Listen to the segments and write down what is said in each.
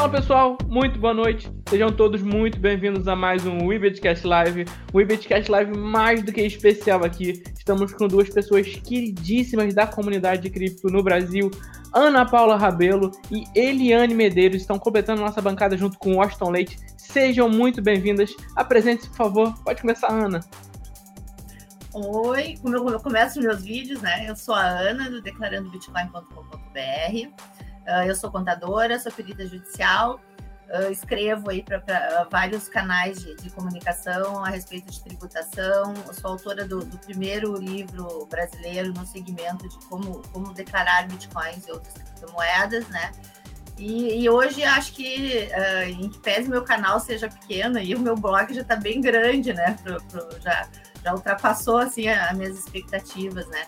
Fala pessoal, muito boa noite. Sejam todos muito bem-vindos a mais um Webcast Live. Um Webcast Live mais do que especial aqui. Estamos com duas pessoas queridíssimas da comunidade de cripto no Brasil. Ana Paula Rabelo e Eliane Medeiros estão completando nossa bancada junto com Washington Leite. Sejam muito bem-vindas. Apresente-se, por favor. Pode começar, Ana. Oi, como eu começo meus vídeos, né? Eu sou a Ana, do declarandobitcoin.com.br. Ah, eu sou contadora, sou perita judicial, uh, escrevo aí para vários canais de, de, comunicação a respeito de tributação. Eu sou autora do, do, primeiro livro brasileiro no segmento de como, como declarar bitcoins e outras criptomoedas, né? E, e, hoje acho que, uh, em que pese meu canal seja pequeno, e o meu blog já está bem grande, né? Pro, pro, já, já ultrapassou assim as minhas expectativas, né?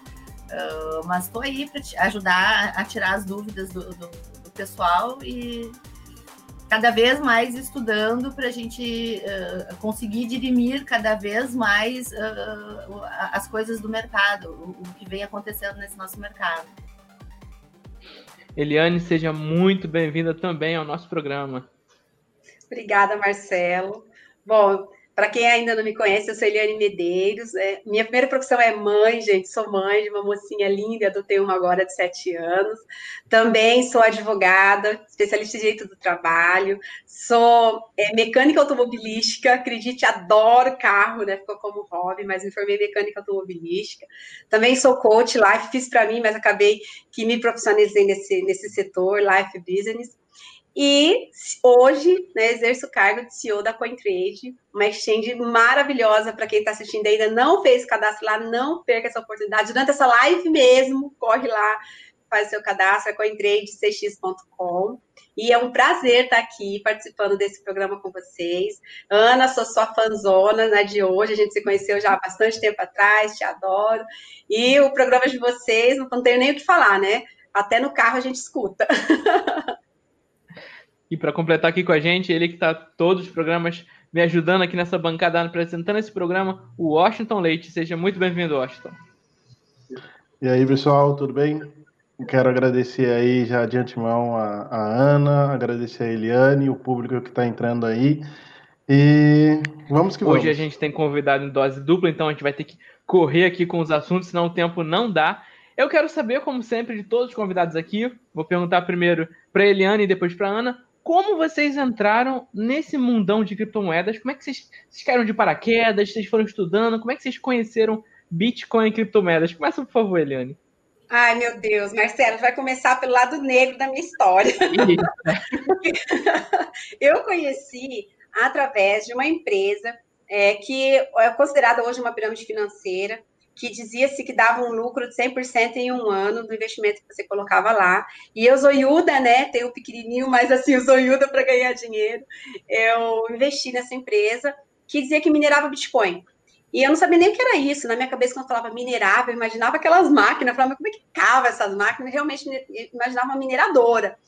Uh, mas estou aí para ajudar a tirar as dúvidas do, do, do, pessoal e cada vez mais estudando para a gente uh, conseguir dirimir cada vez mais uh, as coisas do mercado, o, o, que vem acontecendo nesse nosso mercado. Eliane, seja muito bem-vinda também ao nosso programa. Obrigada, Marcelo. Bom, para quem ainda não me conhece, eu sou Eliane Medeiros. É, minha primeira profissão é mãe, gente. Sou mãe de uma mocinha linda, adotei uma agora de sete anos. Também sou advogada, especialista em direito do trabalho. Sou é, mecânica automobilística, acredite, adoro carro, né? Ficou como hobby, mas me formei em mecânica automobilística. Também sou coach, life fiz para mim, mas acabei que me profissionalizei nesse, nesse setor, life business. E hoje né, exerço o cargo de CEO da CoinTrade, uma exchange maravilhosa para quem está assistindo ainda não fez cadastro lá, não perca essa oportunidade. Durante essa live mesmo, corre lá, faz seu cadastro, é cointradecx.com. E é um prazer estar aqui participando desse programa com vocês. Ana, sou sua fanzona né, de hoje, a gente se conheceu já há bastante tempo atrás, te adoro. E o programa de vocês, não tenho nem o que falar, né? Até no carro a gente escuta. E para completar aqui com a gente, ele que está todos os programas me ajudando aqui nessa bancada, apresentando esse programa, o Washington Leite. Seja muito bem-vindo, Washington. E aí, pessoal, tudo bem? Quero agradecer aí já de antemão a, a Ana, agradecer a Eliane, o público que está entrando aí. E vamos que Hoje vamos. Hoje a gente tem convidado em dose dupla, então a gente vai ter que correr aqui com os assuntos, senão o tempo não dá. Eu quero saber, como sempre, de todos os convidados aqui. Vou perguntar primeiro para Eliane e depois para Ana como vocês entraram nesse mundão de criptomoedas? Como é que vocês, vocês caíram de paraquedas? Vocês foram estudando? Como é que vocês conheceram Bitcoin e criptomoedas? Começa, por favor, Eliane. Ai, meu Deus, Marcelo, vai começar pelo lado negro da minha história. eu conheci através de uma empresa é, que é considerada hoje uma pirâmide financeira, que dizia-se que dava um lucro de 100% em um ano do investimento que você colocava lá. E eu, zoiuda, né, tenho um pequenininho, mas assim, zoiuda para ganhar dinheiro, eu investi nessa empresa que dizia que minerava Bitcoin. E eu não sabia nem o que era isso. Na minha cabeça, quando eu falava minerava, eu imaginava aquelas máquinas. Eu falava, como é que cava essas máquinas? Eu realmente imaginava uma mineradora.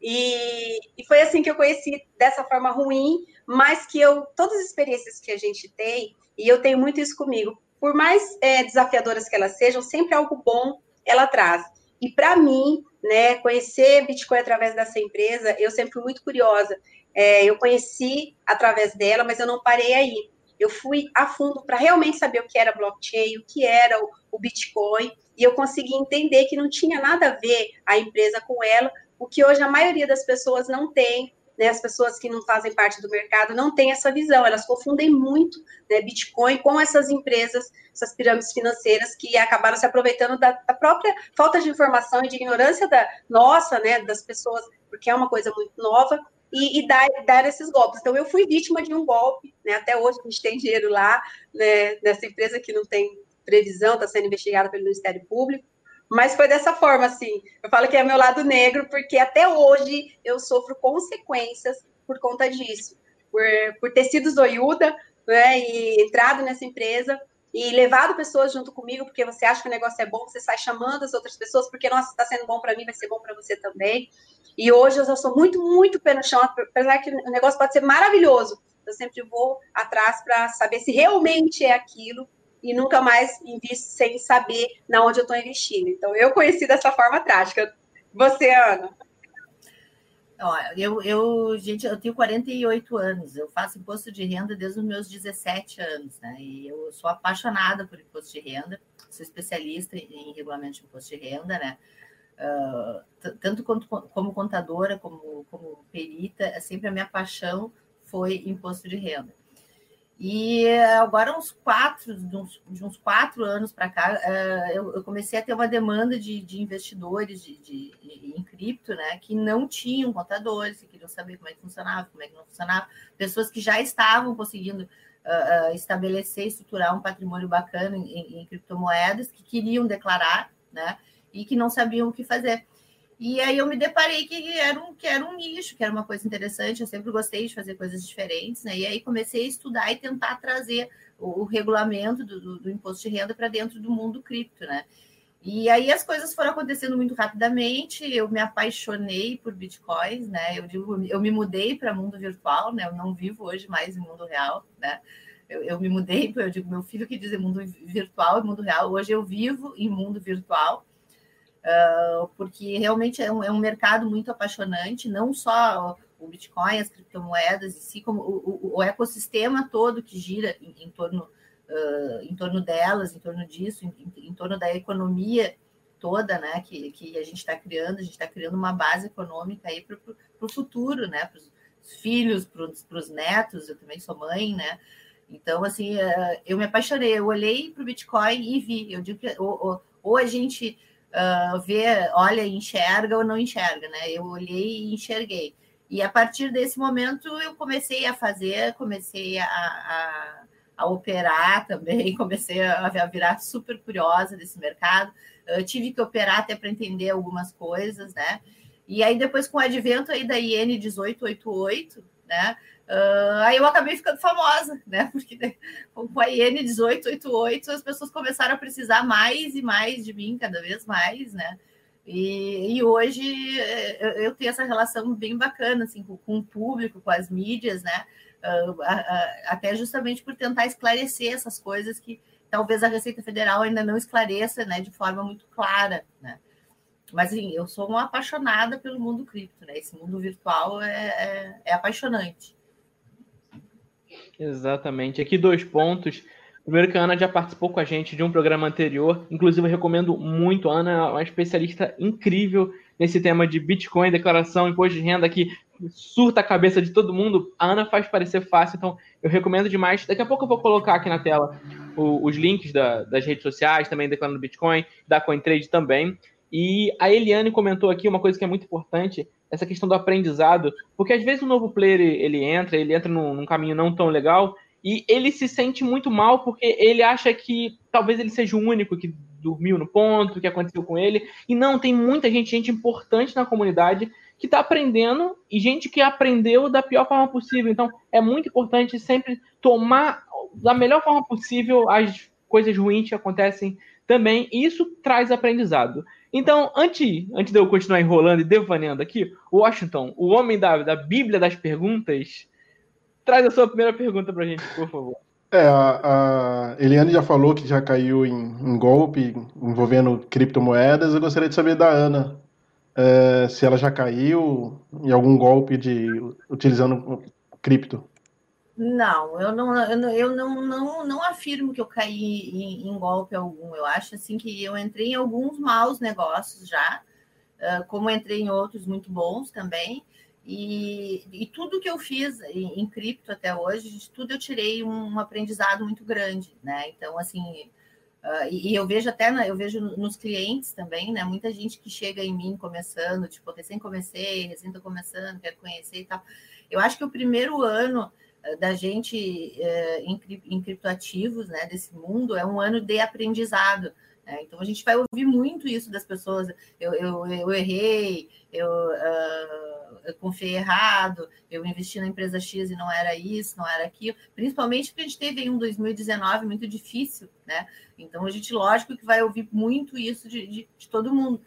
E, e, foi assim que eu conheci dessa forma ruim, mas que eu, todas as experiências que a gente tem, e eu tenho muito isso comigo, por mais é, desafiadoras que elas sejam, sempre algo bom ela traz. E para mim, né, conhecer Bitcoin através dessa empresa, eu sempre fui muito curiosa. É, eu conheci através dela, mas eu não parei aí. Eu fui a fundo para realmente saber o que era blockchain, o que era o, o Bitcoin, e eu consegui entender que não tinha nada a ver a empresa com ela, o que hoje a maioria das pessoas não tem, né, as pessoas que não fazem parte do mercado não têm essa visão, elas confundem muito né, Bitcoin com essas empresas, essas pirâmides financeiras que acabaram se aproveitando da, da, própria falta de informação e de ignorância da nossa, né, das pessoas, porque é uma coisa muito nova, e, e dar, dar, esses golpes. Então, eu fui vítima de um golpe, né, até hoje a gente tem dinheiro lá, né, nessa empresa que não tem previsão, está sendo investigada pelo Ministério Público, mas foi dessa forma, assim. Eu falo que é meu lado negro, porque até hoje eu sofro consequências por conta disso. Por, por ter sido zoiuda, né, e entrado nessa empresa e levado pessoas junto comigo, porque você acha que o negócio é bom, você sai chamando as outras pessoas, porque, nossa, está sendo bom para mim, vai ser bom para você também. E hoje eu já sou muito, muito pé no chão, apesar que o negócio pode ser maravilhoso. Eu sempre vou atrás para saber se realmente é aquilo e nunca mais invisto sem saber na onde eu estou investindo. Então, eu conheci dessa forma trágica. Você, Ana? Ó, eu, eu, gente, eu tenho 48 anos, eu faço imposto de renda desde os meus 17 anos, né? E eu sou apaixonada por imposto de renda, sou especialista em regulamento de imposto de renda, né? Uh, tanto quanto, como contadora, como, como perita, é sempre a minha paixão foi imposto de renda. E agora, uns quatro, de uns, de uns quatro anos para cá, uh, eu, eu, comecei a ter uma demanda de, de investidores de, de, em cripto, né, que não tinham contadores, que queriam saber como é que funcionava, como é que não funcionava, pessoas que já estavam conseguindo uh, estabelecer estruturar um patrimônio bacana em, em criptomoedas, que queriam declarar, né, e que não sabiam o que fazer. E aí eu me deparei que era um, que era um nicho, que era uma coisa interessante. Eu sempre gostei de fazer coisas diferentes, né? E aí comecei a estudar e tentar trazer o, o regulamento do, do, do, imposto de renda para dentro do mundo cripto, né? E aí as coisas foram acontecendo muito rapidamente. Eu me apaixonei por bitcoins, né? Eu digo, eu me mudei para mundo virtual, né? Eu não vivo hoje mais em mundo real, né? Eu, eu me mudei, eu digo, meu filho que diz mundo virtual e mundo real. Hoje eu vivo em mundo virtual uh, porque realmente é um, é um, mercado muito apaixonante, não só o Bitcoin, as criptomoedas em si, como o, o, o ecossistema todo que gira em, em torno, uh, em torno delas, em torno disso, em, em, torno da economia toda, né, que, que a gente está criando, a gente está criando uma base econômica aí para o futuro, né, para os filhos, para os netos, eu também sou mãe, né, então, assim, eu me apaixonei, eu olhei para o Bitcoin e vi, eu digo que ou, ou, ou a gente uh, vê, olha, enxerga ou não enxerga, né? Eu olhei e enxerguei. E a partir desse momento eu comecei a fazer, comecei a, a, a operar também, comecei a, virar super curiosa desse mercado. Eu tive que operar até para entender algumas coisas, né? E aí depois com o advento aí da IN 1888, né? Uh, aí eu acabei ficando famosa, né? Porque com a IN 1888 as pessoas começaram a precisar mais e mais de mim, cada vez mais, né? E, e hoje eh, eu tenho essa relação bem bacana assim, com, com o público, com as mídias, né? Uh, até justamente por tentar esclarecer essas coisas que talvez a Receita Federal ainda não esclareça né, de forma muito clara, né? Mas assim, eu sou uma apaixonada pelo mundo cripto, né? Esse mundo virtual é, é, é apaixonante. Exatamente. Aqui dois pontos. Primeiro que a Ana já participou com a gente de um programa anterior. Inclusive, eu recomendo muito. A Ana é uma especialista incrível nesse tema de Bitcoin, declaração, imposto de renda, que surta a cabeça de todo mundo. A Ana faz parecer fácil, então eu recomendo demais. Daqui a pouco eu vou colocar aqui na tela os links da, das redes sociais, também declarando Bitcoin, da CoinTrade também. E a Eliane comentou aqui uma coisa que é muito importante, essa questão do aprendizado, porque às vezes o novo player ele entra, ele entra num, num, caminho não tão legal e ele se sente muito mal porque ele acha que talvez ele seja o único que dormiu no ponto, que aconteceu com ele. E não, tem muita gente, gente importante na comunidade que está aprendendo e gente que aprendeu da pior forma possível. Então é muito importante sempre tomar da melhor forma possível as coisas ruins que acontecem também. E isso traz aprendizado. Então, antes, antes de eu continuar enrolando e devaneando aqui, Washington, o homem da, da Bíblia das perguntas, traz a sua primeira pergunta para a gente, por favor. É, a, a, Eliane já falou que já caiu em, em, golpe envolvendo criptomoedas. Eu gostaria de saber da Ana é, se ela já caiu em algum golpe de utilizando cripto. Não, eu não, eu não, não, não afirmo que eu caí em, em, golpe algum. Eu acho assim que eu entrei em alguns maus negócios já, como entrei em outros muito bons também. E, e tudo que eu fiz em, em, cripto até hoje, de tudo eu tirei um aprendizado muito grande, né? Então, assim, uh, e, e, eu vejo até, na, eu vejo nos clientes também, né? Muita gente que chega em mim começando, tipo, recém comecei, recém tô começando, quero conhecer e tal. Eu acho que o primeiro ano da gente é, em, em criptoativos, né, desse mundo, é um ano de aprendizado. Né? Então a gente vai ouvir muito isso das pessoas. Eu, eu, eu errei, eu, uh, eu confiei errado, eu investi na empresa X e não era isso, não era aquilo. Principalmente porque a gente teve um 2019 muito difícil, né? Então a gente, lógico, que vai ouvir muito isso de, de, de todo mundo.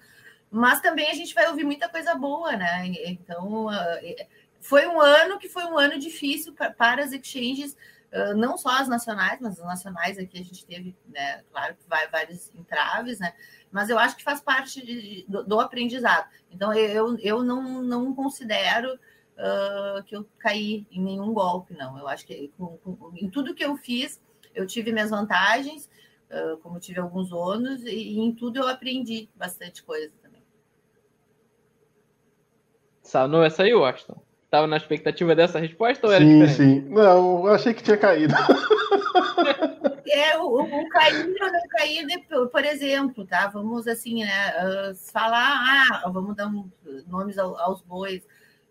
Mas também a gente vai ouvir muita coisa boa, né? Então, uh, foi um ano que foi um ano difícil para, para as exchanges uh, não só as nacionais, mas as nacionais aqui a gente teve, né, claro vai vários entraves, né, mas eu acho que faz parte de, do, do, aprendizado. Então, eu, eu não, não considero uh, que eu caí em nenhum golpe, não. Eu acho que com, com, em tudo que eu fiz, eu tive minhas vantagens, uh, como tive alguns ônus, e, e, em tudo eu aprendi bastante coisa também. Sanou essa aí, Washington? Estava na expectativa dessa resposta ou era sim, diferente? Sim, Não, eu achei que tinha caído. É, o, o cair ou não cair, por exemplo, tá? Vamos assim, né? Uh, falar, ah, vamos dar um, nomes aos bois.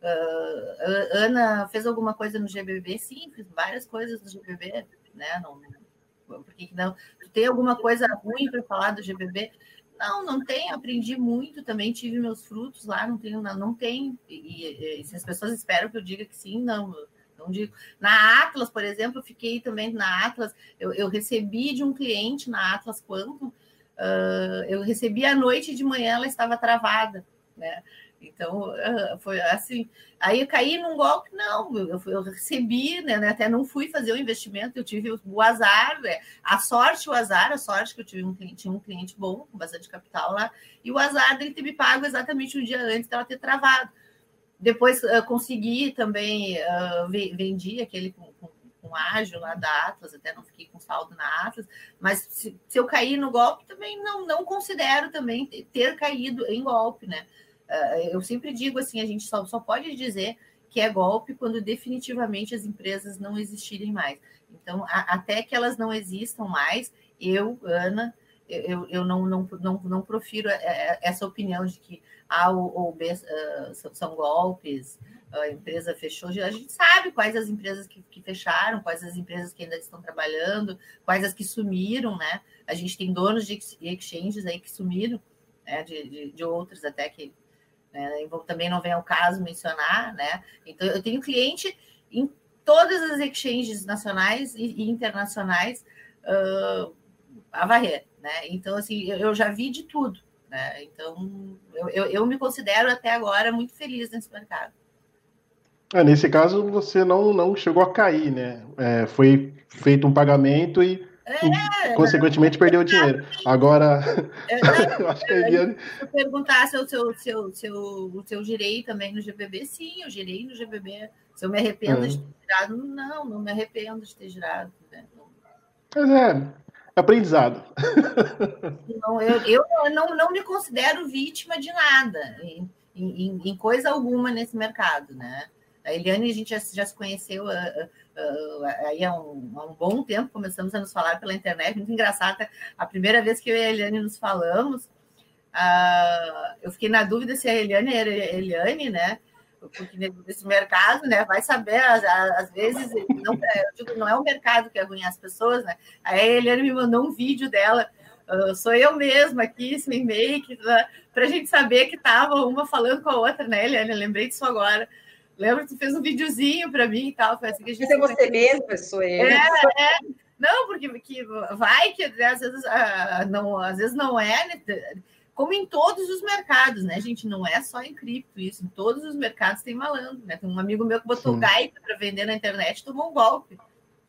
Uh, Ana fez alguma coisa no GBB? Sim, fiz várias coisas no GBB, né? Não, por que não? Tem alguma coisa ruim para falar do GBB? Não, não tem. Aprendi muito também, tive meus frutos lá. Não tenho, não, não tem. E, e, se as pessoas esperam que eu diga que sim, não. Não digo. Na Atlas, por exemplo, eu fiquei também na Atlas. Eu, eu recebi de um cliente na Atlas Quantum. Uh, eu recebi à noite e de manhã ela estava travada, né? Então, foi assim. Aí eu caí num golpe, não, eu, recebi, né, né? Até não fui fazer o investimento, eu tive o azar, né, a sorte, o azar, a sorte que eu tive um cliente, um cliente bom, com bastante capital lá, e o azar dele ter me pago exatamente um dia antes dela ter travado. Depois uh, consegui também, uh, vendi aquele com, com, com ágil lá da Atlas, até não fiquei com saldo na Atlas, mas se, se eu cair no golpe, também não, não considero também ter caído em golpe, né? Eh, eu sempre digo assim, a gente só, só pode dizer que é golpe quando definitivamente as empresas não existirem mais. Então, a, até que elas não existam mais, eu, Ana, eu, eu não, não, não, não profiro eh, eh, essa opinião de que ah, ou, ou uh, são golpes, a empresa fechou. A gente sabe quais as empresas que, que, fecharam, quais as empresas que ainda estão trabalhando, quais as que sumiram, né? A gente tem donos de exchanges aí que sumiram, né? de, de, de outros até que né? Também não vem ao caso mencionar, né? Então, eu tenho cliente em todas as exchanges nacionais e, internacionais uh, a varrer, né? Então, assim, eu, já vi de tudo, né? Então, eu, eu, eu me considero até agora muito feliz nesse mercado. É, nesse caso, você não, não chegou a cair, né? É, foi feito um pagamento e é, consequentemente perdeu dinheiro. Agora, é, eu acho que a Eliane. Se eu perguntasse o seu, seu, seu, o seu girei também no GBB, sim, eu girei no GBB. Se eu me arrependo é. de ter girado, não, não me arrependo de ter girado. Né? Mas é, aprendizado. Não, eu, eu não, não me considero vítima de nada, em, em, em coisa alguma nesse mercado, né? A Eliane, a gente já, já se conheceu uh, uh, aí há um, há um, bom tempo, começamos a nos falar pela internet, muito engraçado. A primeira vez que eu e a Eliane nos falamos, uh, eu fiquei na dúvida se a Eliane era a Eliane, né? Porque nesse mercado, né? Vai saber, às, às vezes, não, digo, não é o mercado que é ruim as pessoas, né? Aí a Eliane me mandou um vídeo dela. Uh, sou eu mesma aqui, sem make, para a gente saber que estava uma falando com a outra, né, Eliane? Eu lembrei disso agora. Lembra que tu fez um videozinho para mim e tal? Foi assim que a gente. É você mesmo, sou eu. É, é. Não, porque que vai que né, às vezes, ah, não, às vezes não é, né, como em todos os mercados, né, gente? Não é só em cripto isso, em todos os mercados tem malandro, né? Tem um amigo meu que botou Sim. gaita para vender na internet tomou um golpe.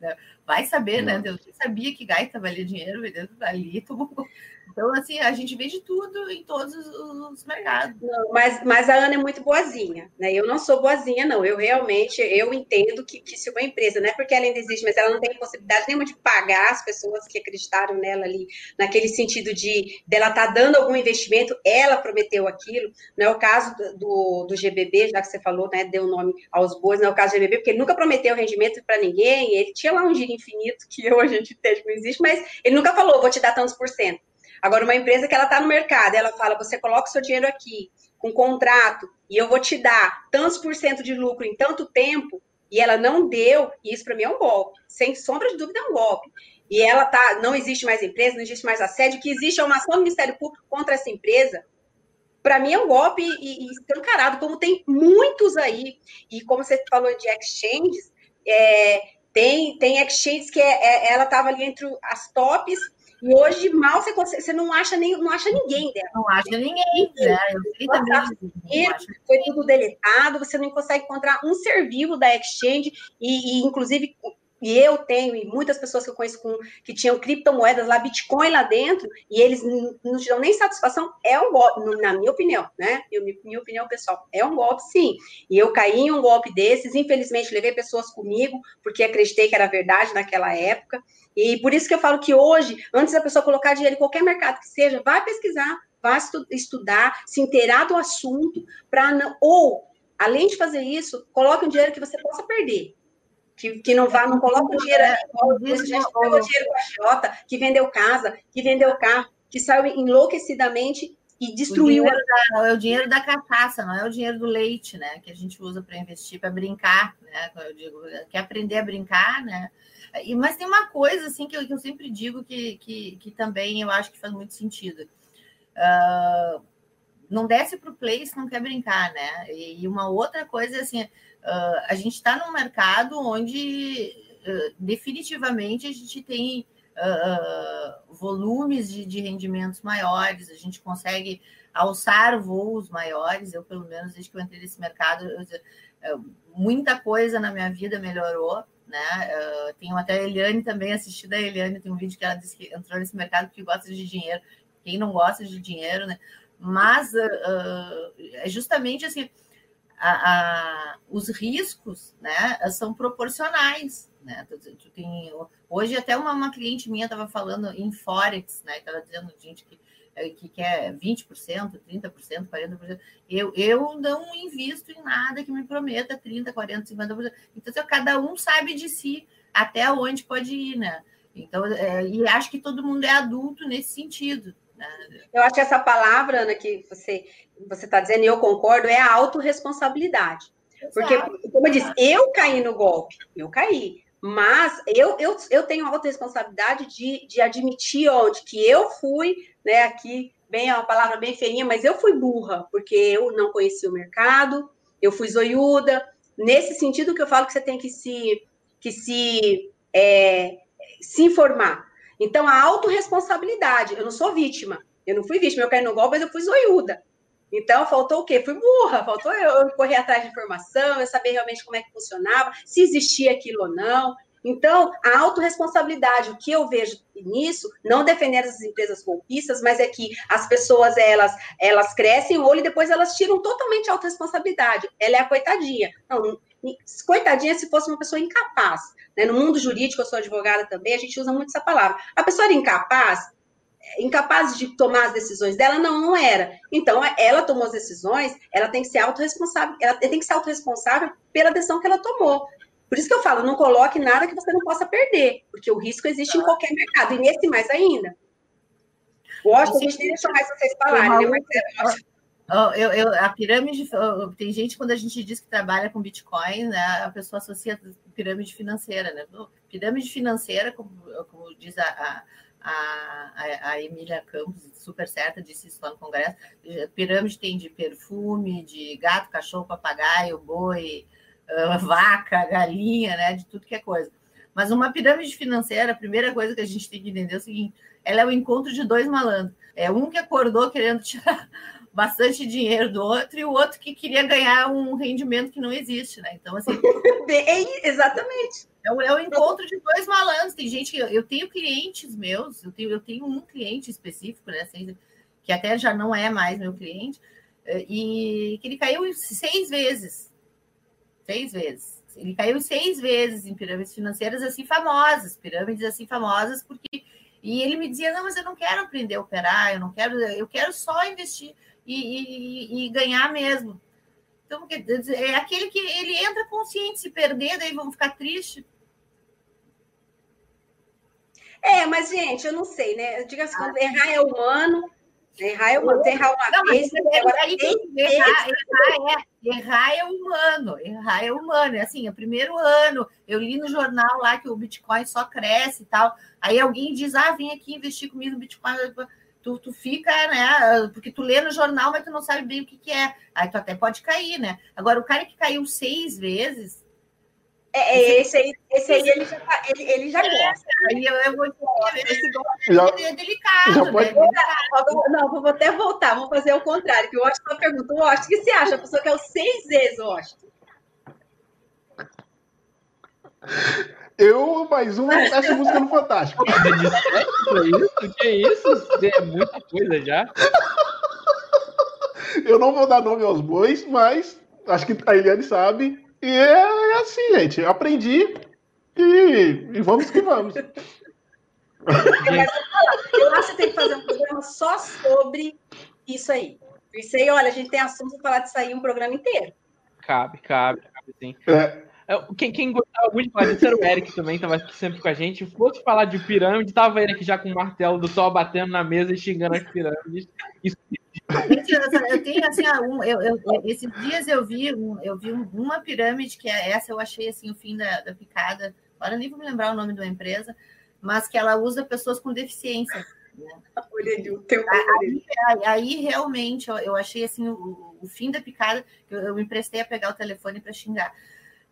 Né? Vai saber, né? Eu sabia que gaita valia dinheiro vendendo ali, tomou um golpe. Então, assim, a gente vê de tudo em todos os mercados. Não, mas, mas a Ana é muito boazinha, né? Eu não sou boazinha, não. Eu realmente, eu entendo que, que se uma empresa, não é porque ela ainda existe, mas ela não tem possibilidade nenhuma de pagar as pessoas que acreditaram nela ali, naquele sentido de dela estar tá dando algum investimento, ela prometeu aquilo. Não é o caso do, do GBB, já que você falou, né? Deu nome aos bois, não é o caso do GBB, porque ele nunca prometeu rendimento para ninguém, ele tinha lá um giro infinito que hoje a gente entende que não existe, mas ele nunca falou, vou te dar tantos por cento. Agora, uma empresa que ela está no mercado, ela fala, você coloca o seu dinheiro aqui, com contrato, e eu vou te dar tantos por cento de lucro em tanto tempo, e ela não deu, e isso para mim é um golpe. Sem sombra de dúvida, é um golpe. E ela tá, não existe mais empresa, não existe mais assédio, que existe é uma ação do Ministério Público contra essa empresa. Para mim é um golpe e, e escancarado, como tem muitos aí. E como você falou de exchanges, é, tem, tem exchanges que é, é, ela estava ali entre as tops e hoje mal você, consegue, você não acha nem não acha ninguém dela. Não acha ninguém. É, eu foi tudo deletado, você não consegue encontrar um ser vivo da Exchange, e, e inclusive e eu tenho, e muitas pessoas que eu conheço com, que tinham criptomoedas lá, Bitcoin lá dentro, e eles não te dão nem satisfação, é um golpe, na minha opinião, né? Eu, minha opinião pessoal, é um golpe sim. E eu caí em um golpe desses, infelizmente levei pessoas comigo, porque acreditei que era verdade naquela época. E por isso que eu falo que hoje, antes da pessoa colocar dinheiro em qualquer mercado que seja, vai pesquisar, vai estudar, se inteirar do assunto, para. Ou, além de fazer isso, coloque um dinheiro que você possa perder que, que não vá, não coloca o dinheiro esse gente pegou dinheiro com a Jota, que vendeu casa, que vendeu carro, que saiu enlouquecidamente e destruiu. O da, é o dinheiro da cachaça, não é o dinheiro do leite, né? Que a gente usa para investir, para brincar, né? Eu digo, quer aprender a brincar, né? E, mas tem uma coisa assim que eu, que eu sempre digo que, que, que, também eu acho que faz muito sentido. Uh, não desce para o play se não quer brincar, né? E, e uma outra coisa assim Uh, a gente está num mercado onde uh, definitivamente a gente tem uh, volumes de, de, rendimentos maiores, a gente consegue alçar voos maiores. Eu, pelo menos, desde que eu entrei nesse mercado, eu, muita coisa na minha vida melhorou. Né? tenho até a Eliane também assistido a Eliane, tem um vídeo que ela disse que entrou nesse mercado porque gosta de dinheiro. Quem não gosta de dinheiro, né? Mas é justamente assim a, a, os riscos né, são proporcionais. Né? Tu tem, hoje até uma, uma cliente minha estava falando em Forex, né? Estava dizendo, gente, que, eh, que quer 20%, 30%, 40%. Eu, eu não invisto em nada que me prometa 30%, 40%, 50%. Então, assim, cada um sabe de si até onde pode ir, né? Então, é, e acho que todo mundo é adulto nesse sentido. Eu acho que essa palavra, Ana, que você você está dizendo, e eu concordo, é a autorresponsabilidade. Porque, como eu disse, eu caí no golpe, eu caí. Mas eu, eu, eu tenho a autorresponsabilidade de, de admitir onde que eu fui, né? Aqui, bem, é uma palavra bem feinha, mas eu fui burra, porque eu não conhecia o mercado, eu fui zoiuda. Nesse sentido que eu falo que você tem que se, que se, é, se informar. Então, a autorresponsabilidade, eu não sou vítima, eu não fui vítima, eu caí no golpe, mas eu fui zoiuda. Então, faltou o quê? Fui burra, faltou eu, correr atrás de informação, eu saber realmente como é que funcionava, se existia aquilo ou não. Então, a autorresponsabilidade, o que eu vejo nisso, não defender as empresas golpistas, mas é que as pessoas, elas, elas crescem o olho e depois elas tiram totalmente a autorresponsabilidade. Ela é a coitadinha. Não, coitadinha se fosse uma pessoa incapaz. Né? No mundo jurídico, eu sou advogada também, a gente usa muito essa palavra. A pessoa era incapaz, incapaz de tomar as decisões dela? Não, não era. Então, ela tomou as decisões, ela tem que ser autorresponsável, ela tem que ser autorresponsável pela decisão que ela tomou. Por isso que eu falo, não coloque nada que você não possa perder, porque o risco existe em qualquer mercado, e nesse mais ainda. Gosto, a gente deixou mais vocês falarem, né? Mas é, eu, eu, a pirâmide, tem gente quando a gente diz que trabalha com Bitcoin, né, a pessoa associa a pirâmide financeira, né? Pirâmide financeira, como, como diz a, a, a, a Emília Campos, super certa, disse isso lá no Congresso, pirâmide tem de perfume, de gato, cachorro, papagaio, boi, vaca, galinha, né, de tudo que é coisa. Mas uma pirâmide financeira, a primeira coisa que a gente tem que entender é o seguinte, ela é o encontro de dois malandros. É um que acordou querendo tirar bastante dinheiro do outro e o outro que queria ganhar um rendimento que não existe, né? Então, assim. Bem, exatamente. É o, é encontro de dois malandros. Tem gente que. Eu tenho clientes meus, eu tenho, eu tenho um cliente específico, né? Assim, que até já não é mais meu cliente, eh, e que ele caiu seis vezes. Seis vezes. Ele caiu seis vezes em pirâmides financeiras assim famosas, pirâmides assim famosas, porque. E ele me dizia: não, mas eu não quero aprender a operar, eu não quero, eu quero só investir e, e, e ganhar mesmo. Então, é aquele que ele entra consciente, se perder, daí vão ficar tristes. É, mas, gente, eu não sei, né? Diga assim, ah. errar é humano, errar é humano, errar uma não, vez. Agora, aí, errar, errar, é, errar é humano, errar é humano. É assim, é o primeiro ano, eu li no jornal lá que o Bitcoin só cresce e tal. Aí alguém diz, ah, vem aqui investir comigo no Bitcoin tu, tu fica, né? Porque tu lê no jornal, mas tu não sabe bem o que, que é. Aí tu até pode cair, né? Agora, o cara que caiu seis vezes. É, é esse, aí, esse aí ele já, tá, ele, ele já gosta. Aí eu, eu vou dizer, esse gosto é delicado. Já pode... né? Não, vou até voltar, vamos fazer o contrário, que eu acho que uma pergunta, o o que você acha? A pessoa quer o seis vezes, acho. Eu, mais um, essa música no Fantástico. É isso? Que isso? É muita coisa já. Eu não vou dar nome aos bois, mas acho que a Eliane sabe. E é assim, gente. Aprendi e, e vamos que vamos. Eu acho que tem que fazer um programa só sobre isso aí. Isso aí, olha, a gente tem assunto para falar disso aí um programa inteiro. Cabe, cabe, cabe sim. É. é quem, quem gostava muito de falar disso era o Eric também, estava sempre com a gente. Se fosse falar de pirâmide, tava ele aqui já com o martelo do sol batendo na mesa e xingando as pirâmides. Isso eu tenho assim, um, eu, eu, esses dias eu vi, um, eu vi uma pirâmide que é essa, eu achei assim o fim da, da picada. Agora nem vou me lembrar o nome da empresa, mas que ela usa pessoas com deficiência. Né? Aí, aí, aí, realmente eu, eu achei assim o, o, fim da picada. Eu, eu me emprestei a pegar o telefone para xingar.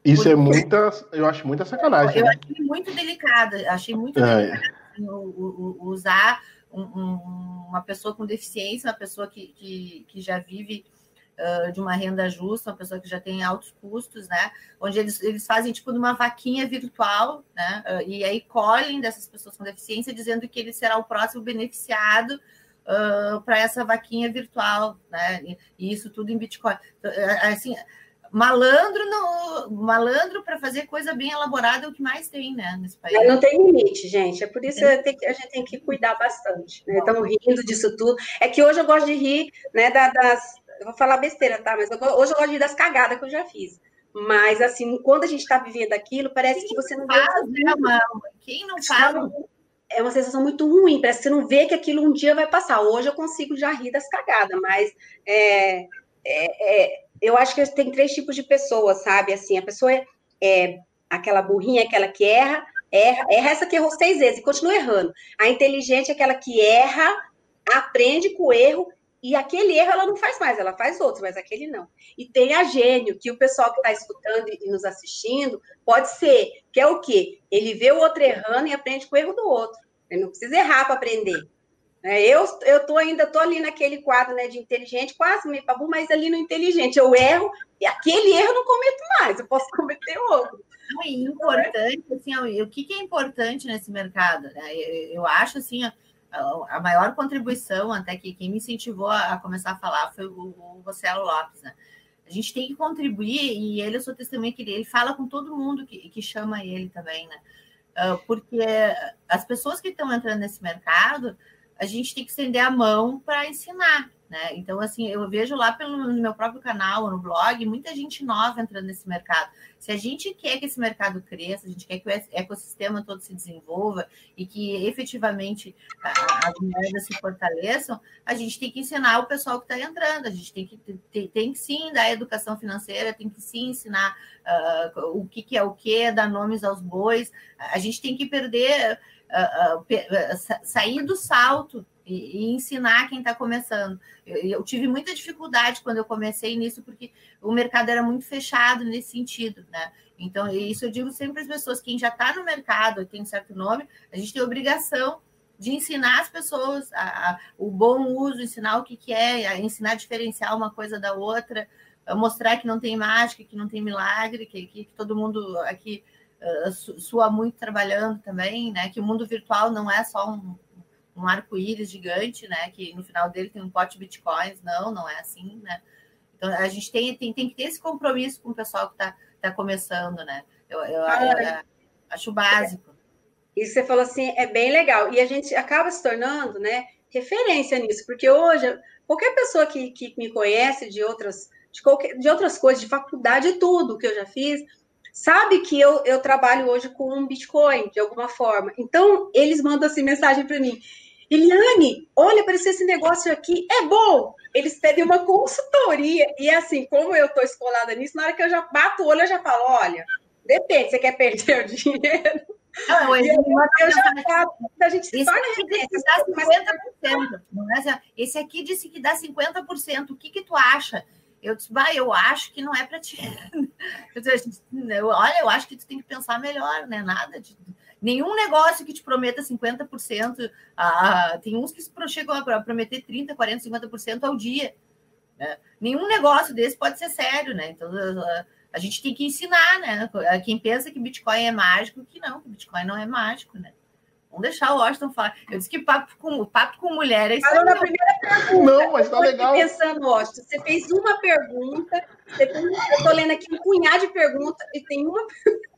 Isso é muita, eu acho muita sacanagem. Eu, eu né? achei muito delicada, achei muito é. delicada assim, o, usar um, um, uma pessoa com deficiência, uma pessoa que, que, que já vive uh, de uma renda justa, uma pessoa que já tem altos custos, né? Onde eles, eles fazem tipo uma vaquinha virtual, né? Uh, e aí colhem dessas pessoas com deficiência, dizendo que ele será o próximo beneficiado uh, para essa vaquinha virtual, né? E, e, isso tudo em Bitcoin. Então, assim, malandro não, malandro para fazer coisa bem elaborada é o que mais tem, né, nesse país. Não tem limite, gente. É por isso que a gente tem que cuidar bastante. Né? Estamos rindo disso tudo. É que hoje eu gosto de rir, né, das, eu vou falar besteira, tá? Mas eu, hoje eu gosto de rir das cagadas que eu já fiz. Mas assim, quando a gente está vivendo aquilo, parece Quem que você não faz, vê. Né, Quem não faz? É uma sensação muito ruim, parece que você não vê que aquilo um dia vai passar. Hoje eu consigo já rir das cagadas, mas é, é, é eu acho que tem três tipos de pessoas, sabe? Assim, a pessoa é, é aquela burrinha, aquela que erra, erra, erra essa que errou seis vezes e continua errando. A inteligente é aquela que erra, aprende com o erro e aquele erro ela não faz mais, ela faz outros, mas aquele não. E tem a gênio, que o pessoal que está escutando e nos assistindo pode ser, que é o quê? Ele vê o outro errando e aprende com o erro do outro. Ele não precisa errar para aprender. É, eu eu tô ainda tô ali naquele quadro né, de inteligente, quase meio pabu, mas ali no inteligente eu erro e aquele erro eu não cometo mais, eu posso cometer outro. E importante, assim, o que, que é importante nesse mercado? Né? Eu, acho assim, a, maior contribuição, até que quem me incentivou a, começar a falar foi o, o Rossello Lopes, né? A gente tem que contribuir, e ele, eu sou testemunha que ele, ele fala com todo mundo que, que chama ele também, né? Uh, porque as pessoas que estão entrando nesse mercado, a gente tem que estender a mão para ensinar. Né? Então, assim, eu vejo lá pelo no meu próprio canal, no blog, muita gente nova entrando nesse mercado. Se a gente quer que esse mercado cresça, a gente quer que o ecossistema todo se desenvolva e que efetivamente as moedas se fortaleçam, a gente tem que ensinar o pessoal que está entrando, a gente tem que, tem, tem, que sim dar educação financeira, tem que sim ensinar uh, o que, que é o que, dar nomes aos bois, a gente tem que perder uh, uh, sair do salto e, e ensinar quem está começando. Eu, eu, tive muita dificuldade quando eu comecei nisso, porque o mercado era muito fechado nesse sentido, né? Então, isso eu digo sempre às pessoas: quem já está no mercado, tem um certo nome, a gente tem obrigação de ensinar as pessoas a, a, o bom uso, ensinar o que, que é, ensinar a diferenciar uma coisa da outra, mostrar que não tem mágica, que não tem milagre, que, que, que todo mundo aqui uh, sua muito trabalhando também, né? Que o mundo virtual não é só um, um arco-íris gigante, né? Que no final dele tem um pote de bitcoins. Não, não é assim, né? Então a gente tem, tem, tem que ter esse compromisso com o pessoal que está tá começando, né? Eu, eu, eu, acho básico. Isso você falou assim, é bem legal. E a gente acaba se tornando, né? Referência nisso, porque hoje qualquer pessoa que, que me conhece de outras de, qualquer, de outras coisas, de faculdade, tudo que eu já fiz, sabe que eu, eu trabalho hoje com um Bitcoin, de alguma forma. Então, eles mandam assim mensagem para mim. Eliane, olha, apareceu esse negócio aqui, é bom. Eles pedem uma consultoria. E assim, como eu estou escolada nisso, na hora que eu já bato o olho, eu já falo: olha, depende, você quer perder o dinheiro? Não, eu, eu já falo, a gente esse aqui disse que dá 50%. Mas... Esse aqui disse que dá 50%. O que, que tu acha? Eu disse, bah, eu acho que não é para ti. Eu, olha, eu acho que tu tem que pensar melhor, né? Nada de. Nenhum negócio que te prometa 50%, ah, tem uns que chegam a prometer 30%, 40%, 50% ao dia. Né? Nenhum negócio desse pode ser sério, né? Então, a gente tem que ensinar, né? Quem pensa que Bitcoin é mágico, que não, que Bitcoin não é mágico, né? Vamos deixar o Washington falar. Eu disse que papo com, papo com mulher é isso. Falou na primeira pergunta. Não, mas tá legal. pensando, Washington, você fez uma pergunta, você tem, eu estou lendo aqui um punhado de perguntas e tem uma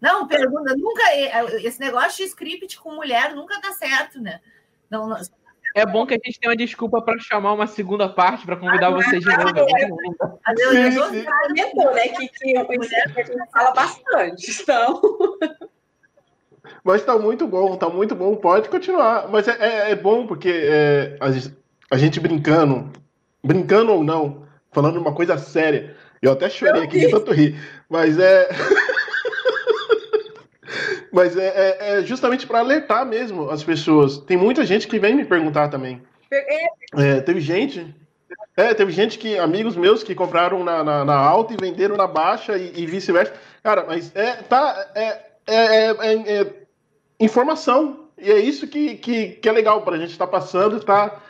Não, pergunta, nunca. Esse negócio de script com mulher nunca dá certo, né? Não, não, é bom que a gente tenha uma desculpa para chamar uma segunda parte para convidar ah, vocês de novo. Ah, eu, eu, eu, eu, né, que, que a gente fala bastante, então. Mas tá muito bom, tá muito bom. Pode continuar. Mas é, é, é bom porque é, a, a, gente brincando, brincando ou não, falando uma coisa séria. Eu até chorei aqui de tanto rir. Mas é. Mas é, é, é justamente para alertar mesmo as pessoas. Tem muita gente que vem me perguntar também. É, é teve gente. É, teve gente que, amigos meus, que compraram na, na, na alta e venderam na baixa e, e vice-versa. Cara, mas é, tá, é, é, é, informação. E é isso que, que, que é legal para a gente estar tá passando e tá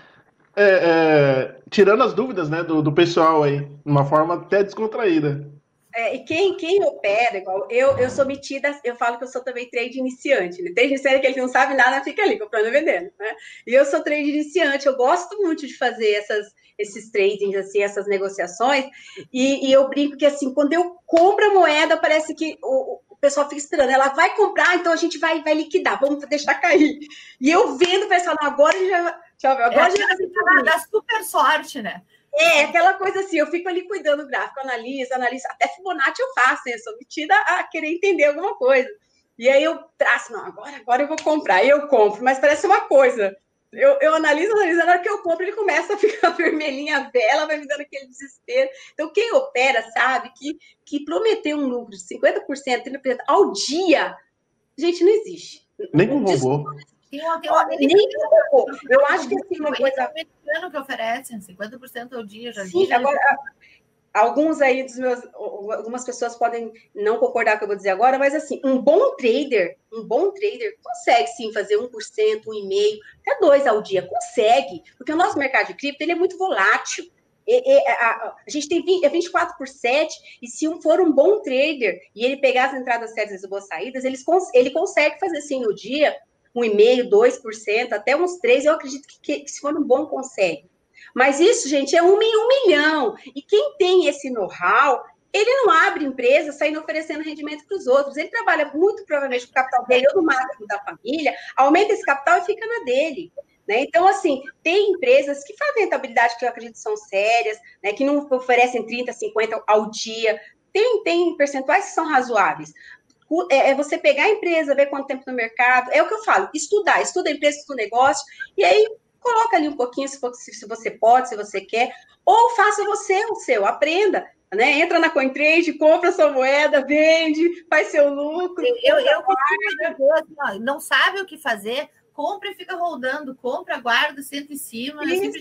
tirando as dúvidas né, do, do pessoal aí, de uma forma até descontraída. É, e quem, quem opera, igual eu, eu sou metida, eu falo que eu sou também trade iniciante. Né? Trade iniciante é que ele não sabe nada, fica ali comprando e vendendo. Né? E eu sou trade iniciante, eu gosto muito de fazer essas, esses tradings, assim, essas negociações. E, e eu brinco que assim, quando eu compro a moeda, parece que o pessoal fica esperando. Ela vai comprar, então a gente vai, vai liquidar, vamos deixar cair. E eu vendo o pessoal, agora já. já agora é, já vai dar super sorte, né? É, aquela coisa assim, eu fico ali cuidando do gráfico, analiso, analiso, até Fibonacci eu faço, eu sou metida a querer entender alguma coisa. E aí eu traço, não, agora, agora eu vou comprar, e eu compro, mas parece uma coisa. Eu, eu analiso, analiso, na hora que eu compro, ele começa a ficar vermelhinha a vela, vai me dando aquele desespero. Então, quem opera sabe que, que prometer um lucro de 50%, 30% ao dia, gente, não existe. Nem com robô. Tem uma, tem uma Eu acho que assim, uma coisa. americano que oferece 50% ao dia, já Sim, vi, agora. Alguns aí dos meus, algumas pessoas podem não concordar com o que eu vou dizer agora, mas assim, um bom trader, um bom trader consegue sim fazer 1%, 1,5%, até 2% ao dia, consegue, porque o nosso mercado de cripto ele é muito volátil. E, e, a, a, gente tem 20, é 24 por 7, e se um for um bom trader e ele pegar as entradas certas e as boas saídas, ele, ele consegue fazer assim no dia 1,5%, 2%, até uns 3%, eu acredito que, que, se for um bom consegue. Mas isso, gente, é um em um milhão. E quem tem esse know-how, ele não abre empresa saindo oferecendo rendimento para os outros. Ele trabalha muito provavelmente com o capital dele ou do máximo da família, aumenta esse capital e fica na dele. Né? Então, assim, tem empresas que fazem rentabilidade que eu acredito são sérias, né? que não oferecem 30, 50 ao dia. Tem, tem percentuais que são razoáveis é, é você pegar a empresa, ver quanto tempo no mercado, é o que eu falo, estudar, estuda a empresa, estuda o negócio, e aí coloca ali um pouquinho se, for, se você pode, se você quer, ou faça você o seu, aprenda, né? Entra na CoinTrade, compra sua moeda, vende, faz seu lucro. Eu, eu assim, não sabe o que fazer, compra e fica rodando, compra, guarda, senta em cima. Sempre...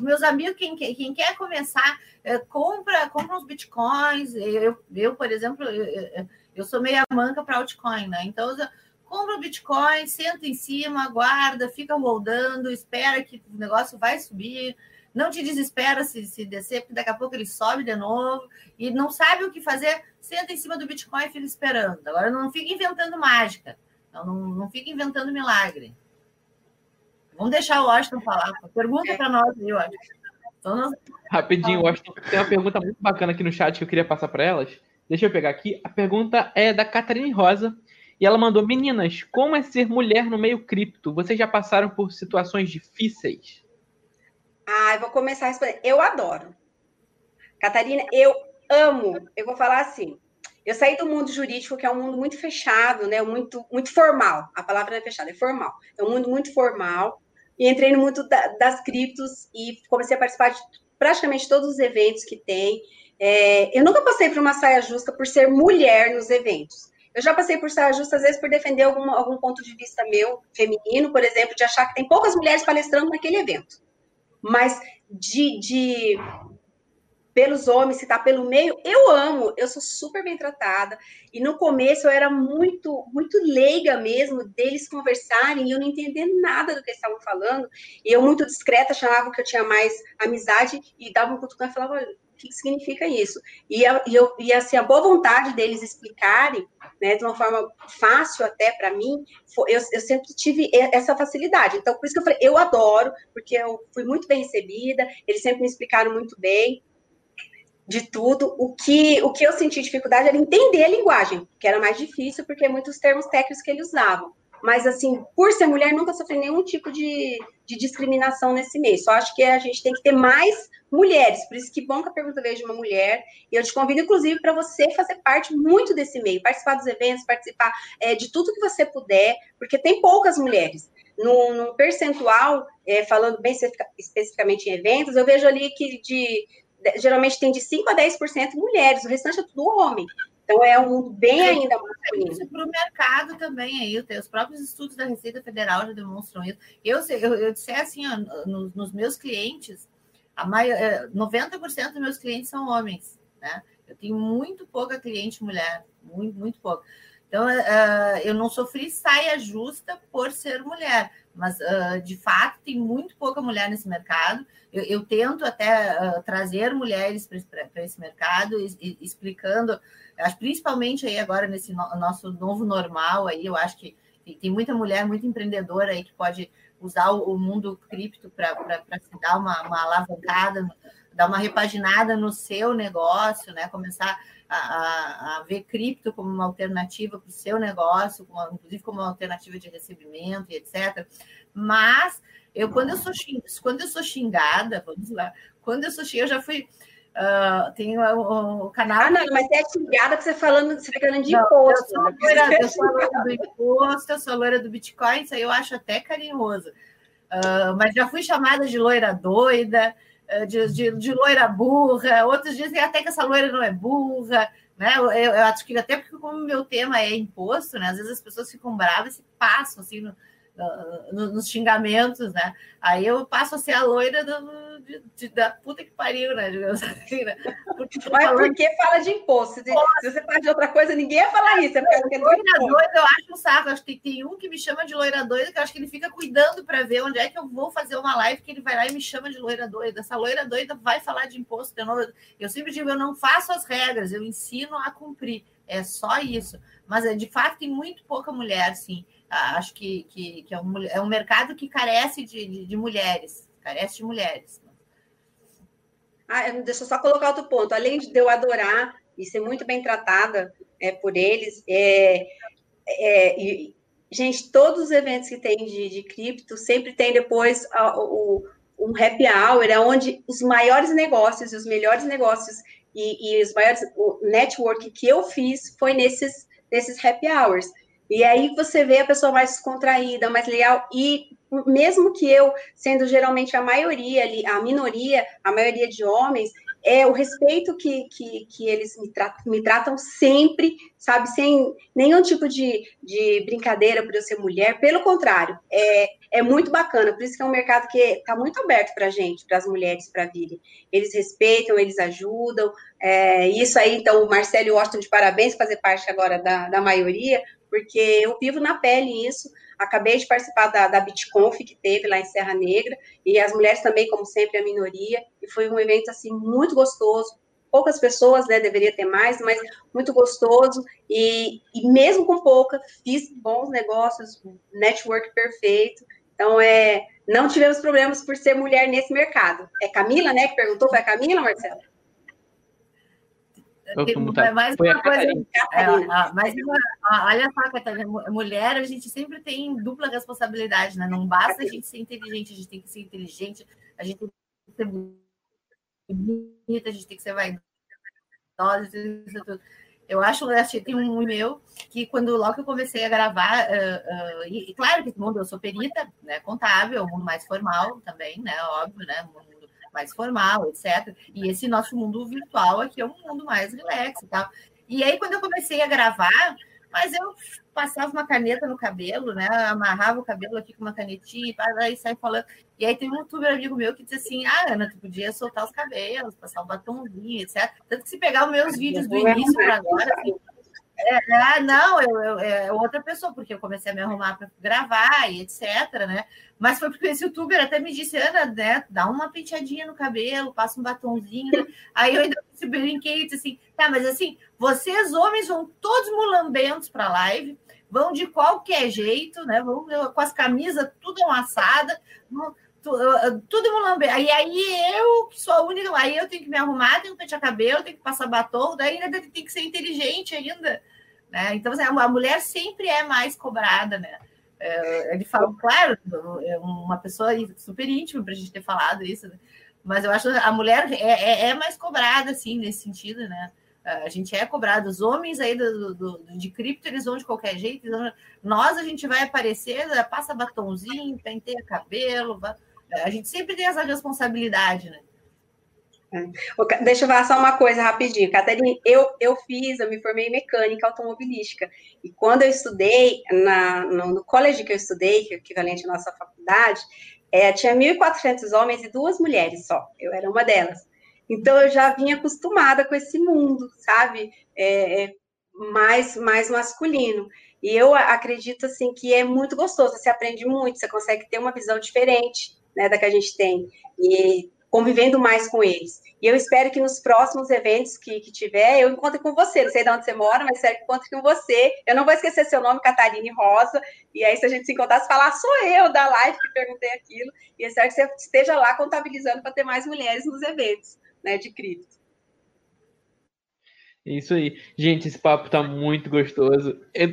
Meus amigos, quem, quem quer começar, é, compra, compra uns bitcoins. Eu, eu por exemplo, eu, eu sou meia manca para altcoin, né? Então, compra o Bitcoin, senta em cima, aguarda, fica moldando, espera que o negócio vai subir. Não te desespera se, se descer, porque daqui a pouco ele sobe de novo e não sabe o que fazer, senta em cima do Bitcoin e fica esperando. Agora não fica inventando mágica, não, não, não fica inventando milagre. Vamos deixar o Washington falar. Pergunta para nós aí, Washington. Então, nós... Rapidinho, Washington, tem uma pergunta muito bacana aqui no chat que eu queria passar para elas. Deixa eu pegar aqui. A pergunta é da Catarine Rosa. E ela mandou: Meninas, como é ser mulher no meio cripto? Vocês já passaram por situações difíceis? Ah, eu vou começar a responder. Eu adoro. Catarina, eu amo. Eu vou falar assim. Eu saí do mundo jurídico, que é um mundo muito fechado, né? Muito, muito formal. A palavra não é fechada, é formal. É um mundo muito formal. E entrei no mundo da, das criptos e comecei a participar de praticamente todos os eventos que tem. É, eu nunca passei por uma saia justa por ser mulher nos eventos. Eu já passei por saia justa, às vezes, por defender algum, algum ponto de vista meu, feminino, por exemplo, de achar que tem poucas mulheres palestrando naquele evento. Mas de, de pelos homens, se tá pelo meio, eu amo, eu sou super bem tratada. E no começo eu era muito, muito leiga mesmo deles conversarem e eu não entender nada do que eles estavam falando. E eu, muito discreta, chamava que eu tinha mais amizade e dava um cutucão e falava: o que significa isso? E, a, e, eu, e assim, a boa vontade deles explicarem, né, de uma forma fácil até para mim, eu, eu sempre tive essa facilidade. Então, por isso que eu falei, eu adoro, porque eu fui muito bem recebida, eles sempre me explicaram muito bem de tudo. O que, o que eu senti dificuldade era entender a linguagem, que era mais difícil, porque muitos termos técnicos que eles usavam. Mas, assim, por ser mulher, nunca sofri nenhum tipo de, de discriminação nesse meio. Só acho que a gente tem que ter mais mulheres. Por isso que bom que a pergunta veio de uma mulher. E eu te convido, inclusive, para você fazer parte muito desse meio, participar dos eventos, participar é, de tudo que você puder, porque tem poucas mulheres. No, no percentual, é, falando bem especificamente em eventos, eu vejo ali que de, geralmente tem de 5 a 10% mulheres, o restante é tudo homem. Então é um mundo bem ainda masculino. Isso para o mercado também aí, os próprios estudos da Receita Federal já demonstram isso. Eu, eu, eu disse assim, ó, nos, nos, meus clientes, a maior, 90% é, dos meus clientes são homens, né? Eu tenho muito pouca cliente mulher, muito, muito pouca. Então, uh, eu não sofri saia justa por ser mulher, mas uh, de fato tem muito pouca mulher nesse mercado. Eu, eu tento até uh, trazer mulheres para esse mercado, explicando Acho principalmente aí agora nesse no, nosso novo normal aí, eu acho que tem, tem, muita mulher, muita empreendedora aí que pode usar o, o mundo cripto para se dar uma, uma alavancada, dar uma repaginada no seu negócio, né? Começar a, a, a ver cripto como uma alternativa para o seu negócio, como, inclusive como uma alternativa de recebimento e etc. Mas eu quando eu sou quando eu sou xingada, vamos lá, quando eu sou xingada, eu já fui Uh, tem o, o, canal. Ah, não, mas é xingada que você falando, você falando de não, imposto. Eu sou, né? loira, eu sou loira do imposto, eu sou loira do Bitcoin, isso aí eu acho até carinhoso. Uh, mas já fui chamada de loira doida, de, de, de, loira burra, outros dizem até que essa loira não é burra. Né? Eu, eu, acho que até porque, como meu tema é imposto, né? às vezes as pessoas ficam bravas e passam assim no, no, nos xingamentos, né? Aí eu passo a ser a loira do de, de, da puta que pariu, né? Assim, né? Porque Mas falando... por que fala de imposto? Se, se, você fala de outra coisa, ninguém ia falar isso. É porque loira doida, eu acho um saco. Acho que tem um que me chama de loira doida, que eu acho que ele fica cuidando para ver onde é que eu vou fazer uma live, que ele vai lá e me chama de loira doida. Essa loira doida vai falar de imposto de novo. Eu sempre digo, eu não faço as regras, eu ensino a cumprir. É só isso. Mas, de fato, tem muito pouca mulher, sim. Acho que, que, que é, um, é um mercado que carece de, de, de mulheres. Carece de mulheres. Ah, deixa eu só colocar outro ponto. Além de eu adorar e ser muito bem tratada é, por eles, é, é, e, gente, todos os eventos que tem de, de cripto sempre tem depois a, o, um happy hour, é onde os maiores negócios, os melhores negócios e, e os maiores o network que eu fiz foi nesses, nesses happy hours. E aí você vê a pessoa mais contraída, mais leal, e mesmo que eu, sendo geralmente a maioria ali, a minoria, a maioria de homens, é o respeito que, que, que eles me, tra me tratam sempre, sabe, sem nenhum tipo de, de brincadeira por eu ser mulher, pelo contrário, é, é muito bacana, por isso que é um mercado que está muito aberto para a gente, para as mulheres, para virem. Eles respeitam, eles ajudam, é, isso aí, então, o Marcelo e o Washington, de parabéns, fazer parte agora da, da maioria, porque eu vivo na pele isso, Acabei de participar da, da BitConf que teve lá em Serra Negra, e as mulheres também, como sempre, a minoria, e foi um evento, assim, muito gostoso, poucas pessoas, né, deveria ter mais, mas muito gostoso, e, e mesmo com pouca, fiz bons negócios, network perfeito, então, é, não tivemos problemas por ser mulher nesse mercado. É Camila, né, que perguntou, foi a Camila, Marcela? Mais uma coisa. É, mas olha só, Catarina, mulher, a gente sempre tem dupla responsabilidade, né? Não basta a gente ser inteligente, a gente tem que ser inteligente, a gente tem que ser bonita, a gente tem que ser vaidosa, isso tudo. Eu acho, que tem um meu que quando logo eu comecei a gravar, uh, uh, e, e, claro que mundo eu sou perita, né, contábil, é um mundo mais formal também, né, óbvio, né, mais formal, etc. E esse nosso mundo virtual aqui é um mundo mais relax e tal. E aí, quando eu comecei a gravar, Mas eu passava uma caneta no cabelo, né? Amarrava o cabelo aqui com uma canetinha e sai falando. E aí tem um youtuber amigo meu que disse assim: Ah, Ana, tu podia soltar os cabelos, passar o batomzinho, etc. Tanto que se pegar os meus vídeos do início para agora, assim, é, ah, não, eu, é outra pessoa, porque eu comecei a me arrumar para gravar e etc, né? Mas foi porque esse youtuber até me disse, Ana, né, dá uma penteadinha no cabelo, passa um batonzinho. Né? Aí eu ainda brinquei e disse assim, tá, mas assim, vocês homens vão todos mulambentos para live, vão de qualquer jeito, né? Vão com as camisas tudo amassadas, tudo mulambe. Aí, aí eu, que sou a única, aí eu tenho que me arrumar, tenho que pentear cabelo, tenho que passar batom, daí ainda tem que ser inteligente ainda. Né? Então, assim, a mulher sempre é mais cobrada, né? É, ele fala, claro, é uma pessoa super íntima para a gente ter falado isso, né? mas eu acho que a mulher é, é, é, mais cobrada, assim, nesse sentido, né? A gente é cobrado, os homens aí do, do, do, de cripto, eles vão de qualquer jeito, nós a gente vai aparecer, passa batonzinho, penteia cabelo, a gente sempre tem essa responsabilidade, né? É. Deixa eu falar só uma coisa rapidinho. Catarina, eu, eu fiz, eu me formei em mecânica automobilística. E quando eu estudei, na, no, no que eu estudei, que é equivalente à nossa faculdade, é, tinha 1.400 homens e duas mulheres só. Eu era uma delas. Então, eu já vinha acostumada com esse mundo, sabe? É, é mais, mais masculino. E eu acredito, assim, que é muito gostoso. Você aprende muito, você consegue ter uma visão diferente né, da que a gente tem, e convivendo mais com eles. E eu espero que nos próximos eventos que, que tiver, eu encontre com você. Não sei de onde você mora, mas espero que encontre com você. Eu não vou esquecer seu nome, Catarine Rosa. E aí, se a gente se encontrasse, falar, sou eu da live que perguntei aquilo. E espero que você esteja lá contabilizando para ter mais mulheres nos eventos né, de cripto. Isso aí. Gente, esse papo tá muito gostoso. É,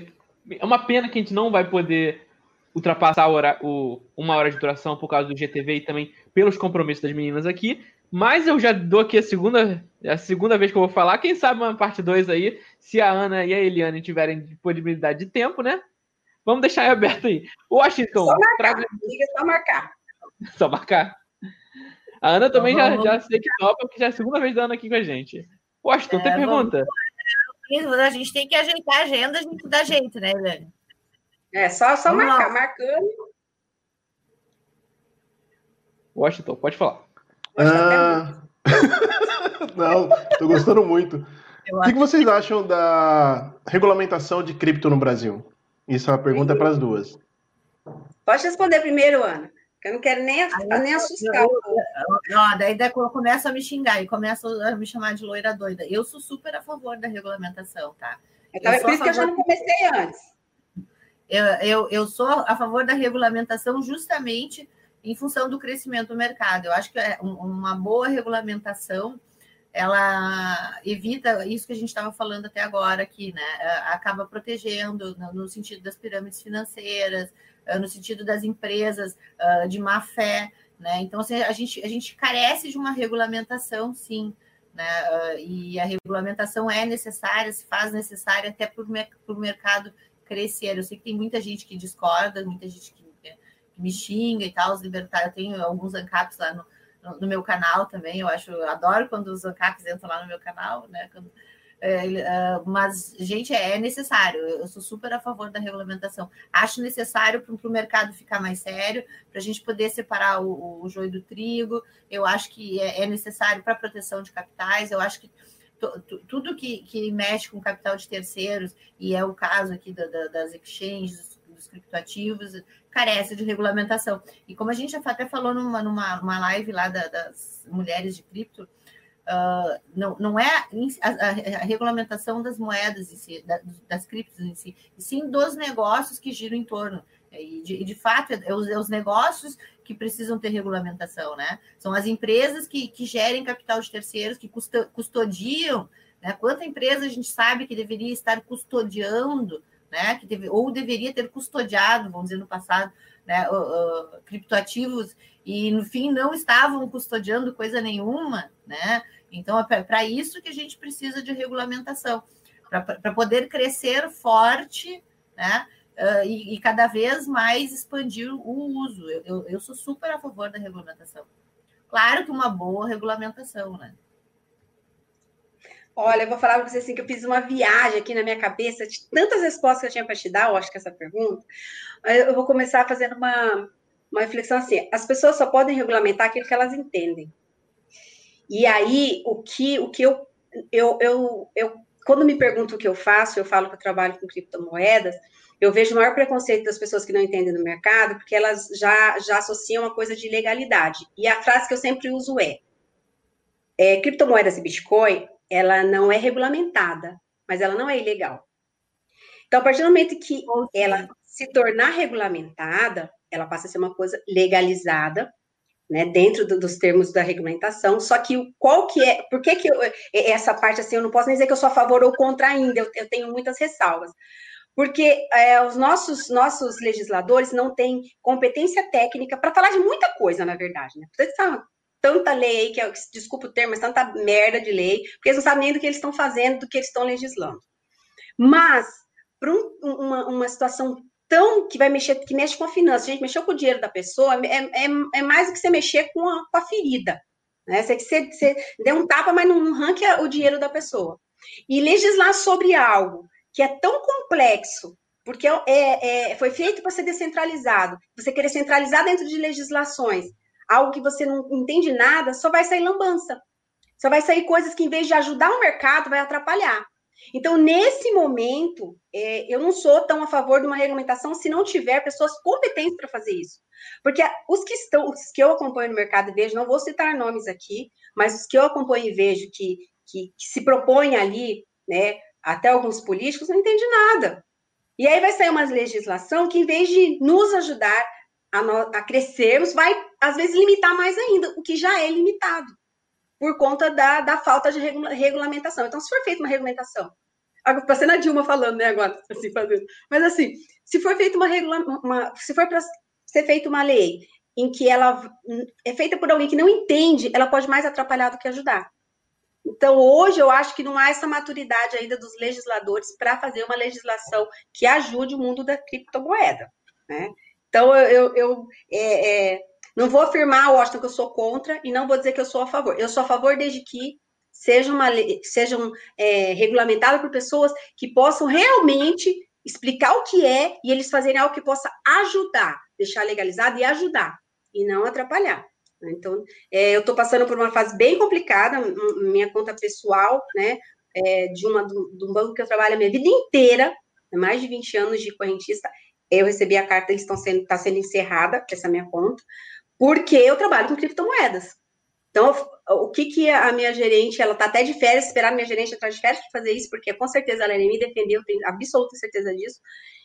é uma pena que a gente não vai poder ultrapassar hora, o, uma hora de duração por causa do GTV e também pelos compromissos das meninas aqui. Mas eu já dou aqui a segunda, a segunda vez que eu vou falar. Quem sabe uma parte 2 aí, se a Ana e a Eliane tiverem disponibilidade de tempo, né? Vamos deixar aberto aí. Washington. Só marcar. Traga... Diga só marcar. Só marcar. A Ana também já, já sei que topa, porque já é a segunda vez da Ana aqui com a gente. Washington, é, tem pergunta? Vamos... A gente tem que ajeitar a agenda, a gente dá jeito, né, Eliane? É, só, só marcar, marcando. Washington, pode falar. Ah... Não, estou gostando muito. O que, que, vocês acham da regulamentação de cripto no Brasil? Isso é uma pergunta para as duas. Pode responder primeiro, Ana. Eu não quero nem, nem assustar. Ó, daí, daí começa a me xingar e começa a me chamar de loira doida. Eu sou super a favor da regulamentação, tá? Eu, eu por isso que eu já não comecei antes. Eu, eu, eu sou a favor da regulamentação justamente em função do crescimento do mercado. Eu acho que é uma boa regulamentação ela evita isso que a gente estava falando até agora aqui, né? Acaba protegendo no sentido das pirâmides financeiras, no sentido das empresas de má fé, né? Então, assim, a gente, a gente carece de uma regulamentação, sim, né? E a regulamentação é necessária, se faz necessária até para o mercado crescer. Eu sei que tem muita gente que discorda, muita gente que me xinga e tal, os libertários. Eu tenho alguns ANCAPs lá no, no, meu canal também. Eu acho, eu adoro quando os ANCAPs entram lá no meu canal, né? Quando, é, uh, mas, gente, é necessário. Eu sou super a favor da regulamentação. Acho necessário para o mercado ficar mais sério, para a gente poder separar o, o, joio do trigo. Eu acho que é, é necessário para a proteção de capitais. Eu acho que tudo que, que mexe com capital de terceiros, e é o caso aqui da, da, das exchanges, dos criptoativos, carece de regulamentação. E como a gente até falou numa, numa live lá da, das mulheres de cripto, uh, não, não é a, a, a, regulamentação das moedas em si, da, das criptos em si, e sim dos negócios que giram em torno. E de, de fato, é os, é os negócios que precisam ter regulamentação, né? São as empresas que, que gerem capital de terceiros, que custodiam, né? Quanta empresa a gente sabe que deveria estar custodiando, né? Que deve, ou deveria ter custodiado, vamos dizer, no passado, né? Uh, uh, criptoativos e no fim não estavam custodiando coisa nenhuma, né? Então é para isso que a gente precisa de regulamentação, para poder crescer forte, né? uh, e, e, cada vez mais expandir o uso. Eu, eu, eu, sou super a favor da regulamentação. Claro que uma boa regulamentação, né? Olha, eu vou falar para você assim que eu fiz uma viagem aqui na minha cabeça de tantas respostas que eu tinha para te dar, eu acho que essa pergunta. Eu vou começar fazendo uma, uma reflexão assim: as pessoas só podem regulamentar aquilo que elas entendem. E aí, o que, o que eu, eu, eu, eu, quando me pergunto o que eu faço, eu falo que eu trabalho com criptomoedas, eu vejo o maior preconceito das pessoas que não entendem do mercado, porque elas já, já associam uma coisa de legalidade. E a frase que eu sempre uso é, é criptomoedas e Bitcoin, ela não é regulamentada, mas ela não é ilegal. Então, a partir do momento que ela se tornar regulamentada, ela passa a ser uma coisa legalizada, né, dentro do, dos termos da regulamentação, só que qual que é, por que que eu, essa parte assim, eu não posso nem dizer que eu sou a favor ou contra ainda, eu, eu tenho muitas ressalvas, porque é, os nossos, nossos legisladores não têm competência técnica para falar de muita coisa, na verdade, né, tanta lei que é, desculpa o termo, mas tanta merda de lei, porque eles não sabem nem do que eles estão fazendo, do que eles estão legislando. Mas, para um, uma, uma situação tão que vai mexer, que mexe com a finança, gente, mexeu com o dinheiro da pessoa, é, é, é mais do que você mexer com a, com a ferida. Né? Você, você, você deu um tapa, mas não arranca o dinheiro da pessoa. E legislar sobre algo que é tão complexo, porque é, é, é foi feito para ser descentralizado, você querer centralizar dentro de legislações, algo que você não entende nada, só vai sair lambança. Só vai sair coisas que, em vez de ajudar o mercado, vai atrapalhar. Então, nesse momento, é, eu não sou tão a favor de uma regulamentação se não tiver pessoas competentes para fazer isso. Porque os que estão, os que eu acompanho no mercado e vejo, não vou citar nomes aqui, mas os que eu acompanho e vejo que, que, que se propõem ali, né, até alguns políticos, não entendem nada. E aí vai sair uma legislação que, em vez de nos ajudar a, no, a crescermos, vai, às vezes, limitar mais ainda, o que já é limitado por conta da, da falta de regula regulamentação. Então, se for feita uma regulamentação, passando a Dilma falando, né, agora, assim, fazendo, mas assim, se for feita uma regula uma, se for para ser feita uma lei em que ela é feita por alguém que não entende, ela pode mais atrapalhar do que ajudar. Então, hoje, eu acho que não há essa maturidade ainda dos legisladores para fazer uma legislação que ajude o mundo da criptomoeda. Né? Então, eu, eu, é, é, não vou afirmar, Washington, que eu sou contra e não vou dizer que eu sou a favor. Eu sou a favor desde que sejam, uma, sejam é, regulamentadas por pessoas que possam realmente explicar o que é e eles fazerem algo que possa ajudar, deixar legalizado e ajudar, e não atrapalhar. Então, é, eu estou passando por uma fase bem complicada, minha conta pessoal, né, é, de, uma, um banco que eu trabalho a minha vida inteira, mais de 20 anos de correntista, eu recebi a carta, eles estão sendo, está sendo encerrada, essa minha conta, porque eu trabalho com criptomoedas. Então, o que que a minha gerente, ela tá até de férias, esperar a minha gerente entrar de férias para fazer isso, porque com certeza ela me defendeu, tenho absoluta certeza disso.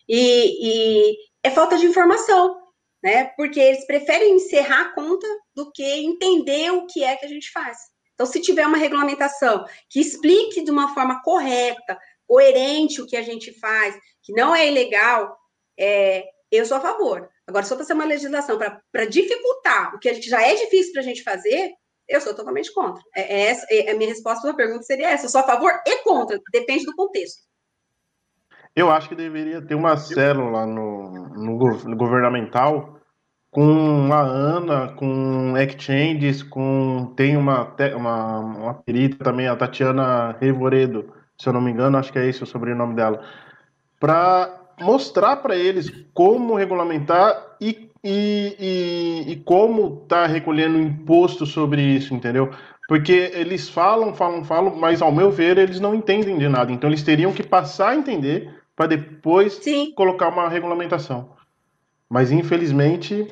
E, e, é falta de informação, né? Porque eles preferem encerrar a conta do que entender o que é que a gente faz. Então, se tiver uma regulamentação que explique de uma forma correta, coerente o que a gente faz, que não é ilegal, é, eu sou a favor. Agora, for para ser uma legislação para dificultar o que a gente, já é difícil para a gente fazer, eu sou totalmente contra. É, é essa, é, a minha resposta à pergunta seria essa: eu sou a favor e contra, depende do contexto. Eu acho que deveria ter uma célula no, no, no governamental com a Ana, com exchanges, com tem uma, uma, uma perita também, a Tatiana Revoredo, se eu não me engano, acho que é esse o sobrenome dela, para mostrar para eles como regulamentar e, e, e, e como tá recolhendo imposto sobre isso, entendeu? Porque eles falam, falam, falam, mas ao meu ver eles não entendem de nada. Então eles teriam que passar a entender para depois Sim. colocar uma regulamentação. Mas infelizmente,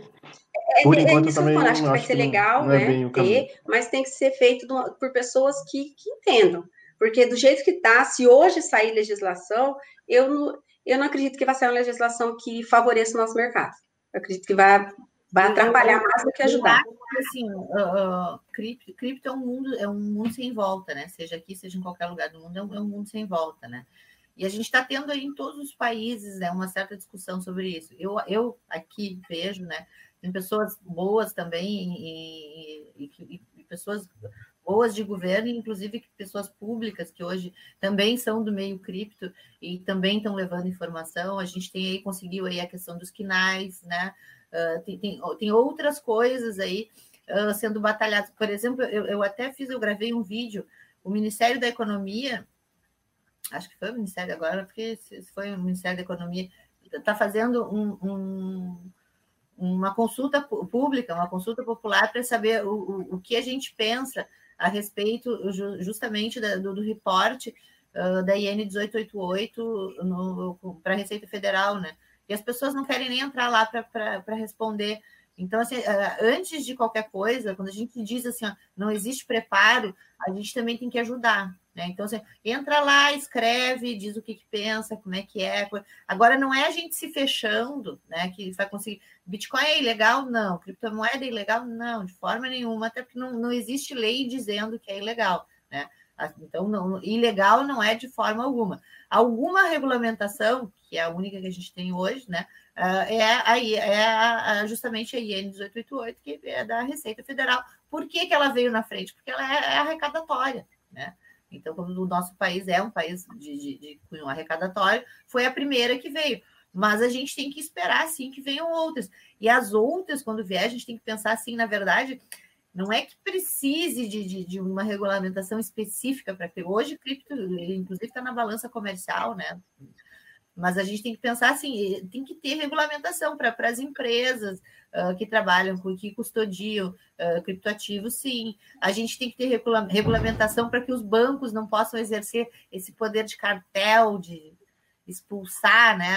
é, por é, enquanto é, também acho que vai ser legal, é né? Ter, mas tem que ser feito por pessoas que, que entendam. Porque do jeito que está, se hoje sair legislação, eu não, eu não acredito que vai ser uma legislação que favoreça o nosso mercado. Eu acredito que vai, vai atrapalhar mais do que ajudar. Assim, uh, uh, cripto, cripto é um mundo, é um mundo sem volta, né? Seja aqui, seja em qualquer lugar do mundo, é um, é um mundo sem volta, né? E a gente está tendo aí em todos os países né, uma certa discussão sobre isso. Eu, eu aqui vejo, né? Tem pessoas boas também e, e, e, e pessoas boas de governo, inclusive pessoas públicas que hoje também são do meio cripto e também estão levando informação. A gente tem aí, conseguiu aí a questão dos quinais, né? Uh, tem, tem, tem, outras coisas aí uh, sendo batalhadas. Por exemplo, eu, eu até fiz, eu gravei um vídeo o Ministério da Economia, acho que foi o Ministério agora, porque foi o Ministério da Economia, está fazendo um, um, uma consulta pública, uma consulta popular para saber o, o, o, que a gente pensa a respeito justamente do, do reporte uh, da IN 1888 para a Receita Federal, né? E as pessoas não querem nem entrar lá para responder então, assim, eh, antes de qualquer coisa, quando a gente diz assim, ó, não existe preparo, a gente também tem que ajudar. Né? Então, assim, entra lá, escreve, diz o que, que, pensa, como é que é. Agora, não é a gente se fechando, né? Que vai conseguir. Bitcoin é ilegal? Não. Criptomoeda é ilegal? Não, de forma nenhuma, até porque não, não existe lei dizendo que é ilegal. Né? Então, não, ilegal não é de forma alguma. Alguma regulamentação, que é a única que a gente tem hoje, né? Uh, é, a, é a, justamente a IN 1888, que é da Receita Federal. Por que, que ela veio na frente? Porque ela é, é arrecadatória, né? Então, como o nosso país é um país de, de, de cunho arrecadatório, foi a primeira que veio. Mas a gente tem que esperar, sim, que venham outras. E as outras, quando vier, a gente tem que pensar assim, na verdade, não é que precise de, de, de uma regulamentação específica para ter. Hoje, cripto, inclusive, está na balança comercial, né? Mas a gente tem que pensar assim, tem que ter regulamentação para as empresas uh, que trabalham com que custodiam uh, criptoativos, sim. A gente tem que ter regula regulamentação para que os bancos não possam exercer esse poder de cartel, de, expulsar né,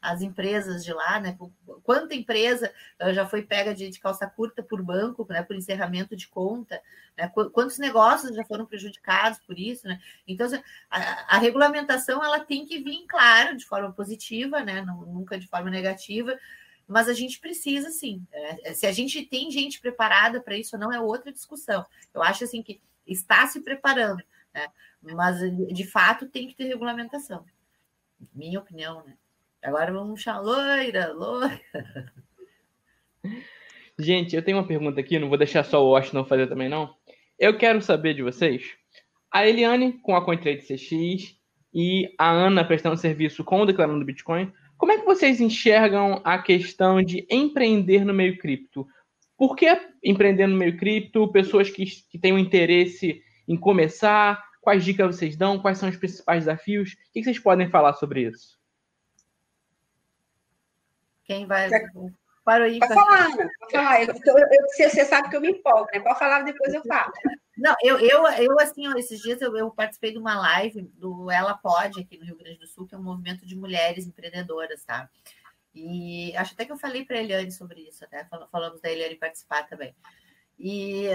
as empresas de lá, né? Quanta empresa já foi pega de, de calça curta por banco, né, por encerramento de conta, né? Quantos negócios já foram prejudicados por isso, né? Então, assim, a, a regulamentação ela tem que vir, claro, de forma positiva, né? Nunca de forma negativa, mas a gente precisa sim. É, se a gente tem gente preparada para isso, não é outra discussão. Eu acho assim que está se preparando, né? Mas de fato tem que ter regulamentação minha opinião, né? Agora vamos chamar loira, loira. Gente, eu tenho uma pergunta aqui, não vou deixar só o Washington fazer também, não. Eu quero saber de vocês. A Eliane com a CoinTrade CX e a Ana prestando serviço com o Declarando Bitcoin. Como é que vocês enxergam a questão de empreender no meio cripto? Por que empreender no meio cripto? Pessoas que, que têm um interesse em começar, Quais dicas vocês dão? Quais são os principais desafios? O que vocês podem falar sobre isso? Quem vai. Para aí. Pode falar, Ana. Pode falar. Eu, eu, eu, você sabe que eu me empolgo, né? Pode falar, depois eu falo. Não, eu, eu, eu assim, esses dias eu, eu, participei de uma live do Ela Pode, aqui no Rio Grande do Sul, que é um movimento de mulheres empreendedoras, tá? E acho até que eu falei para a Eliane sobre isso, até falamos da Eliane participar também. E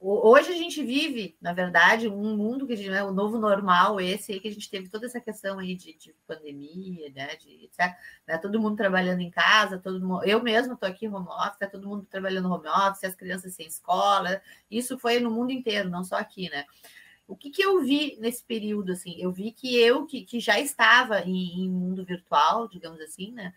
Hoje a gente vive, na verdade, um mundo que é né, o novo normal, esse aí que a gente teve toda essa questão aí de, de pandemia, né? De, né, todo mundo trabalhando em casa, todo mundo, eu mesmo estou aqui home office, tá todo mundo trabalhando home office, as crianças sem escola. Isso foi no mundo inteiro, não só aqui, né? O que, que eu vi nesse período, assim? Eu vi que eu, que, que já estava em, em mundo virtual, digamos assim, né?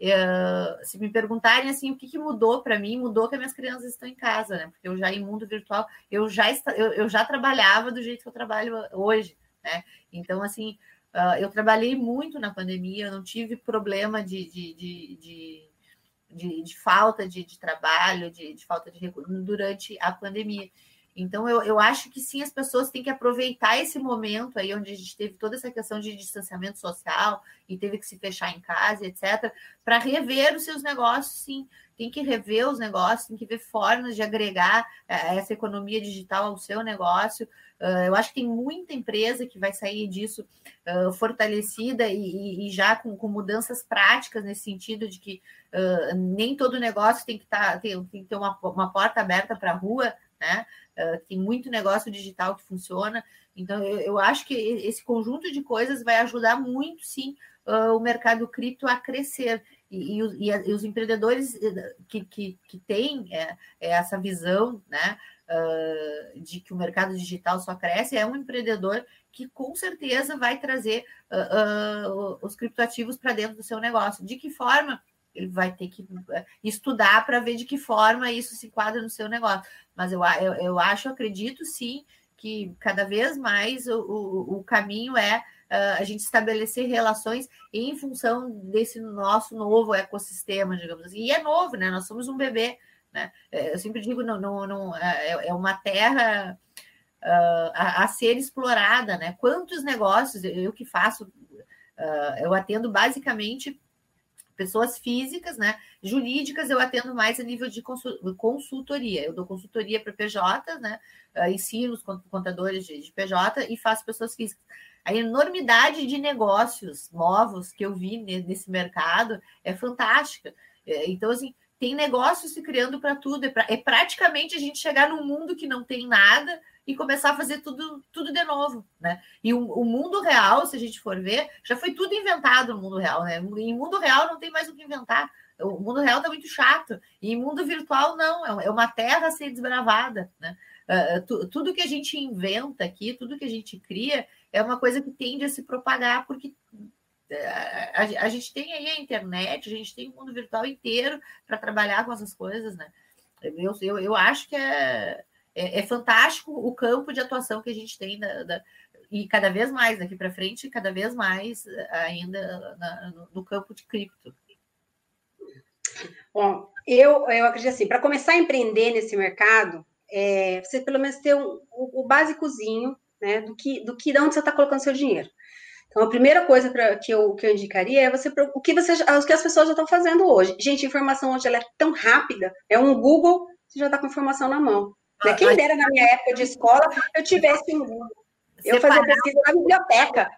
Uh, se me perguntarem assim o que, que mudou para mim, mudou que as minhas crianças estão em casa, né? Porque eu já em mundo virtual, eu já eu, eu já trabalhava do jeito que eu trabalho hoje, né? Então assim, uh, eu trabalhei muito na pandemia, eu não tive problema de, de, de, de, de, de falta de, de trabalho, de, de falta de recursos durante a pandemia. Então, eu, eu acho que sim, as pessoas têm que aproveitar esse momento aí, onde a gente teve toda essa questão de distanciamento social e teve que se fechar em casa, etc., para rever os seus negócios, sim. Tem que rever os negócios, tem que ver formas de agregar é, essa economia digital ao seu negócio. Uh, eu acho que tem muita empresa que vai sair disso uh, fortalecida e, e já com, com, mudanças práticas nesse sentido de que uh, nem todo negócio tem que, tá, tem, tem que ter uma, uma porta aberta para a rua, né? Uh, tem muito negócio digital que funciona. Então, eu, eu, acho que esse conjunto de coisas vai ajudar muito, sim, uh, o mercado cripto a crescer. E, e, e, e os empreendedores eh, que, que, que têm é, é essa visão né, uh, de que o mercado digital só cresce, é um empreendedor que com certeza vai trazer os criptoativos para dentro do seu negócio. De que forma? Ele vai ter que eh, estudar para ver de que forma isso se enquadra no seu negócio. Mas eu, eu, eu acho, acredito sim, que cada vez mais o, o, o caminho é uh, a gente estabelecer relações em função desse nosso novo ecossistema, digamos assim. E é novo, né? Nós somos um bebê, né? Eh, eu sempre digo, não, não, não é, é uma terra uh, a, a, ser explorada, né? Quantos negócios, eu, eu que faço, uh, eu atendo basicamente pessoas físicas, né? Jurídicas eu atendo mais a nível de consultoria. Eu dou consultoria para PJ, né? Uh, ensino os contadores de, de, PJ e faço pessoas físicas. A enormidade de negócios novos que eu vi nesse mercado é fantástica. É, então, assim, tem negócios se criando para tudo. É, pra, é, praticamente a gente chegar num mundo que não tem nada e começar a fazer tudo, tudo de novo, né? E o, o, mundo real, se a gente for ver, já foi tudo inventado no mundo real, né? Em mundo real não tem mais o que inventar. O mundo real está muito chato. E em mundo virtual, não. É, é uma terra a ser desbravada, né? Uh, tudo que a gente inventa aqui, tudo que a gente cria, é uma coisa que tende a se propagar, porque a, a, gente tem aí a internet, a gente tem o mundo virtual inteiro para trabalhar com essas coisas, né? Eu, eu, eu acho que é, é, é, fantástico o campo de atuação que a gente tem da, e cada vez mais daqui para frente, cada vez mais ainda na, no, no, campo de cripto. Bom, eu, eu acredito assim, para começar a empreender nesse mercado, é, você pelo menos ter um, o, o básicozinho, né, do que, do que, de onde você está colocando seu dinheiro. Então, a primeira coisa pra, que, eu, que eu indicaria é você o que, você, o que as pessoas já estão fazendo hoje. Gente, informação hoje ela é tão rápida, é um Google, você já está com informação na mão. Né? Quem dera na minha época de escola eu tivesse um. Eu separar... fazia pesquisa na biblioteca.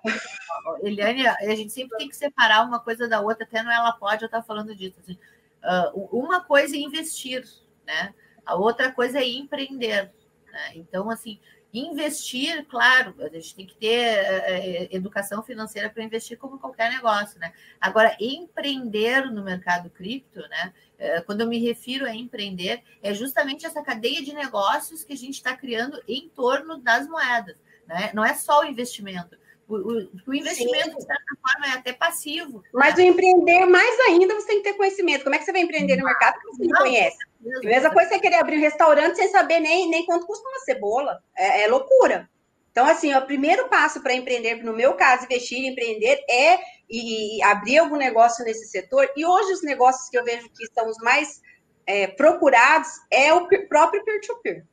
Eliane, a gente sempre tem que separar uma coisa da outra, até não ela pode, eu estava falando disso. Assim, uh, uma coisa é investir, né? A outra coisa é empreender. Né? Então, assim, Investir, claro, a gente tem que ter é, educação financeira para investir como qualquer negócio, né? Agora, empreender no mercado cripto, né? É, quando eu me refiro a empreender, é justamente essa cadeia de negócios que a gente está criando em torno das moedas, né? Não é só o investimento. O, o, o investimento, Sim. de certa forma, é até passivo. Mas né? o empreender, mais ainda, você tem que ter conhecimento. Como é que você vai empreender no mercado que você não, não conhece? A mesma coisa você querer abrir um restaurante sem saber nem, nem quanto custa uma cebola. É, é loucura. Então, assim, o primeiro passo para empreender, no meu caso, investir e empreender é e, e abrir algum negócio nesse setor. E hoje os negócios que eu vejo que são os mais é, procurados é o próprio peer-to-peer.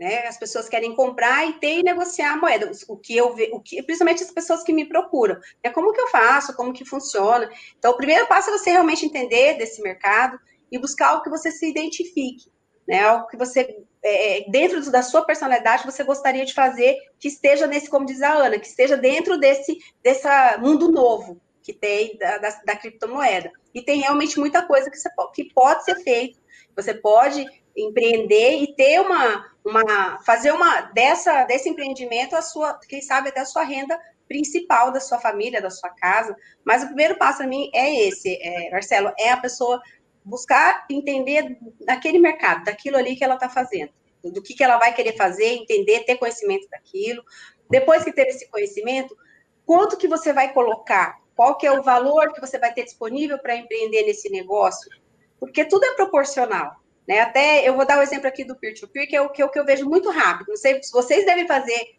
Né? As pessoas querem comprar e ter e negociar a moeda. O que eu vejo, o que, principalmente as pessoas que me procuram. É como que eu faço, como que funciona. Então, o primeiro passo é você realmente entender desse mercado, e buscar algo que você se identifique, né? Algo que você, é, é dentro da sua personalidade, você gostaria de fazer que esteja nesse, como diz a Ana, que esteja dentro desse, desse mundo novo que tem da, da, da criptomoeda. E tem realmente muita coisa que, você, que pode ser feito. Você pode empreender e ter uma, uma fazer uma dessa desse empreendimento a sua, quem sabe até a sua renda principal da sua família, da sua casa. Mas o primeiro passo para mim é esse, é, Marcelo, é a pessoa buscar entender daquele mercado, daquilo ali que ela está fazendo, do que, que ela vai querer fazer, entender, ter conhecimento daquilo. Depois que ter esse conhecimento, quanto que você vai colocar? Qual que é o valor que você vai ter disponível para empreender nesse negócio? Porque tudo é proporcional. Né? Até eu vou dar o um exemplo aqui do peer-to-peer, -peer, que é o que, eu, que eu vejo muito rápido. Não sei se vocês devem fazer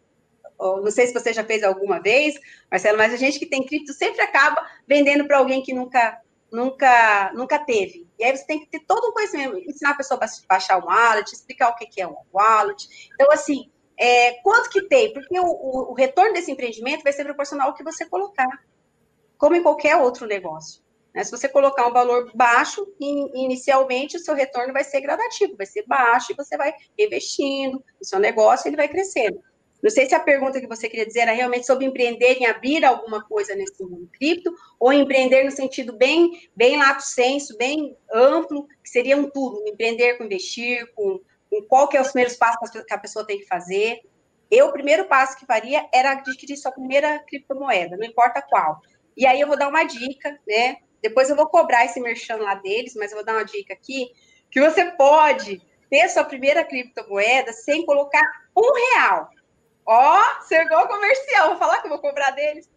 não sei se você já fez alguma vez, Marcelo, mas a gente que tem cripto sempre acaba vendendo para alguém que nunca nunca, nunca teve. E aí você tem que ter todo um conhecimento, ensinar a pessoa a baixar um wallet, explicar o que é um wallet. Então, assim, é, quanto que tem? Porque o, o, o, retorno desse empreendimento vai ser proporcional ao que você colocar, como em qualquer outro negócio. Né? Se você colocar um valor baixo, inicialmente o seu retorno vai ser gradativo, vai ser baixo, e você vai investindo no seu negócio, ele vai crescendo. Não sei se a pergunta que você queria dizer era realmente sobre empreender em abrir alguma coisa nesse mundo cripto, ou empreender no sentido bem, bem lato senso, bem amplo, que seria um tudo, empreender com investir, com, com qual que é os primeiros passos que a pessoa tem que fazer. Eu, o primeiro passo que faria era adquirir sua primeira criptomoeda, não importa qual. E aí eu vou dar uma dica, né? Depois eu vou cobrar esse merchan lá deles, mas eu vou dar uma dica aqui, que você pode ter sua primeira criptomoeda sem colocar um real. Ó, chegou comercial, vou falar que eu vou cobrar deles.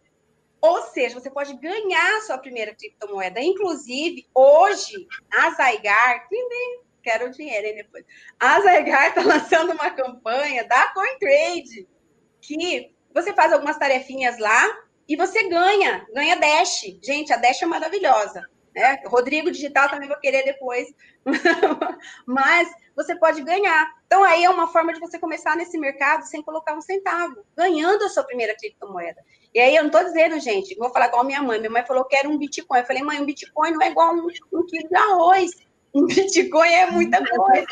Ou seja, você pode ganhar sua primeira criptomoeda. Inclusive, hoje, a Zygar, quero o dinheiro hein, depois. A Zygar está lançando uma campanha da CoinTrade, que você faz algumas tarefinhas lá e você ganha, ganha Dash. Gente, a Dash é maravilhosa. Né? Rodrigo Digital também vou querer depois. Mas você pode ganhar. Então, aí é uma forma de você começar nesse mercado sem colocar um centavo, ganhando a sua primeira criptomoeda. E aí eu não estou dizendo, gente, vou falar igual minha mãe. Minha mãe falou que era um Bitcoin. Eu falei, mãe, um Bitcoin não é igual um, um quilo de arroz. Um Bitcoin é muita coisa.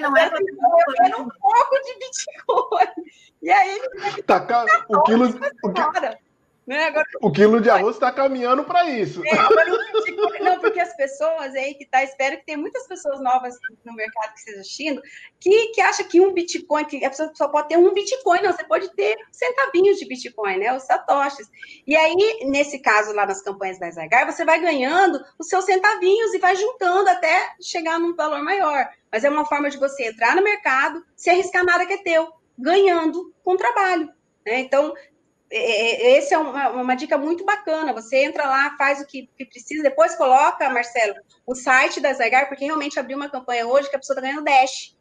Não é, eu quero um pouco de Bitcoin. E aí. Tá, o quilo. O quilo né? Agora, o quilo de arroz está caminhando para isso. É, agora, não, porque as pessoas aí que tá, espero que tenha muitas pessoas novas no mercado que estejam assistindo, que, que acha que um Bitcoin, que a pessoa só pode ter um Bitcoin, não, você pode ter centavinhos de Bitcoin, né? Os satoshis. E aí, nesse caso lá nas campanhas da Zygar, você vai ganhando os seus centavinhos e vai juntando até chegar num valor maior. Mas é uma forma de você entrar no mercado, se arriscar nada que é teu, ganhando com trabalho. Né? Então, é, é, essa é uma, uma, dica muito bacana. Você entra lá, faz o que, que, precisa, depois coloca, Marcelo, o site da Zygar, porque realmente abriu uma campanha hoje que a pessoa está ganhando Dash.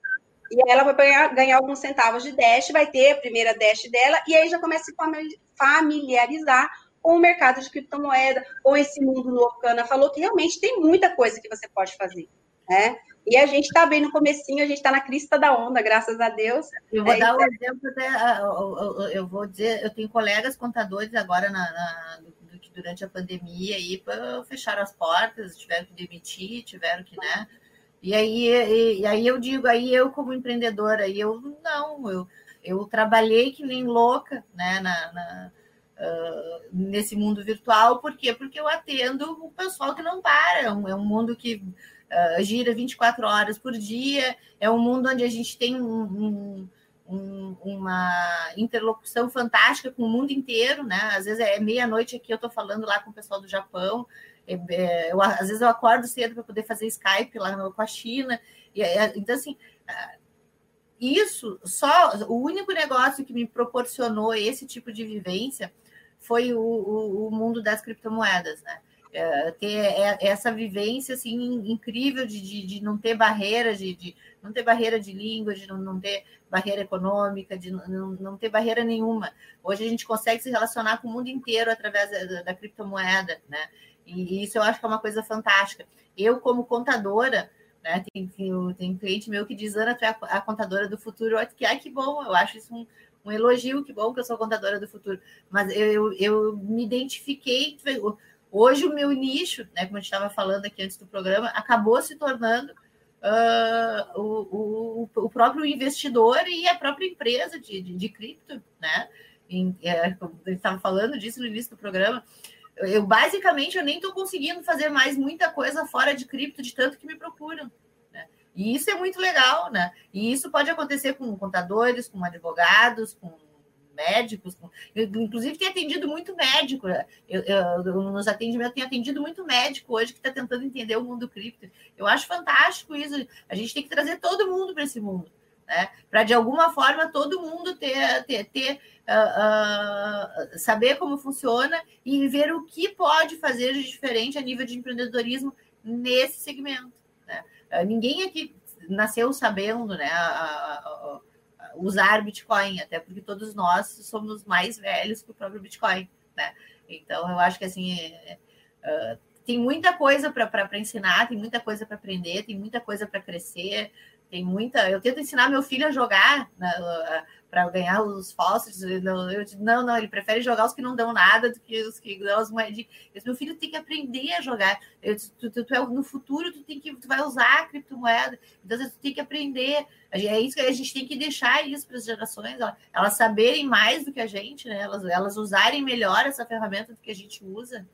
E ela vai ganhar, ganhar, alguns centavos de Dash, vai ter a primeira Dash dela, e aí já começa a se familiarizar com o mercado de criptomoeda, com esse mundo novo que a Ana falou, que realmente tem muita coisa que você pode fazer. Né? E a gente está bem no comecinho, a gente está na crista da onda, graças a Deus. Eu vou é, dar um exemplo, até, ah, eu vou dizer, eu tenho colegas contadores agora na, na durante a pandemia aí fecharam as portas, tiveram que demitir, tiveram que, né? E aí, e, e aí eu digo, aí eu como empreendedora, aí eu não, eu, eu trabalhei que nem louca, né, na, na uh, nesse mundo virtual, por quê? Porque eu atendo o pessoal que não para, é um, é um mundo que uh, gira 24 horas por dia, é um mundo onde a gente tem um, um, um, uma interlocução fantástica com o mundo inteiro, né? Às vezes é meia-noite aqui, eu estou falando lá com o pessoal do Japão, é, é, eu, às vezes eu acordo cedo para poder fazer Skype lá no, com a China, e, é, então assim. Isso só o único negócio que me proporcionou esse tipo de vivência foi o, o, o mundo das criptomoedas, né? É, ter essa vivência assim incrível de, de, de não ter barreira de, de, não ter barreira de língua, de não, não ter barreira econômica, de não, não ter barreira nenhuma. Hoje a gente consegue se relacionar com o mundo inteiro através da, da criptomoeda, né? E, isso eu acho que é uma coisa fantástica. Eu, como contadora, né, tem, tem cliente meu que diz, Ana, tu é a, a contadora do futuro. Que, ai, que bom, eu acho isso um, um elogio, que bom que eu sou contadora do futuro. Mas eu, eu, eu me identifiquei, Hoje, o meu nicho, né, como a gente estava falando aqui antes do programa, acabou se tornando uh, o, o, o, próprio investidor e a própria empresa de, de, de cripto, né? Em, é, gente estava falando disso no início do programa. Eu basicamente eu nem estou conseguindo fazer mais muita coisa fora de cripto, de tanto que me procuram. Né? E isso é muito legal, né? E isso pode acontecer com contadores, com advogados, com médicos, inclusive tem atendido muito médico. Né? Eu, eu, nos atendimentos tem atendido muito médico hoje que está tentando entender o mundo cripto. Eu acho fantástico isso. A gente tem que trazer todo mundo para esse mundo. Né? Para de alguma forma todo mundo ter, ter, ter uh, uh, saber como funciona e ver o que pode fazer de diferente a nível de empreendedorismo nesse segmento. Né? Uh, ninguém aqui nasceu sabendo né, usar Bitcoin, até porque todos nós somos mais velhos que o próprio Bitcoin, né? Então, eu acho que assim é, é, tem muita coisa para ensinar, tem muita coisa para aprender, tem muita coisa para crescer, tem muita. Eu tento ensinar meu filho a jogar né, para ganhar os falsos. Eu, não, não, ele prefere jogar os que não dão nada do que os que dão as moedinhas. Meu filho tem que aprender a jogar. Eu, tu, tu, tu é, no futuro tu tem que tu vai usar a criptomoeda, então tu tem que aprender. É isso que a gente tem que deixar isso para as gerações, elas saberem mais do que a gente, né? Elas, elas usarem melhor essa ferramenta do que a gente usa.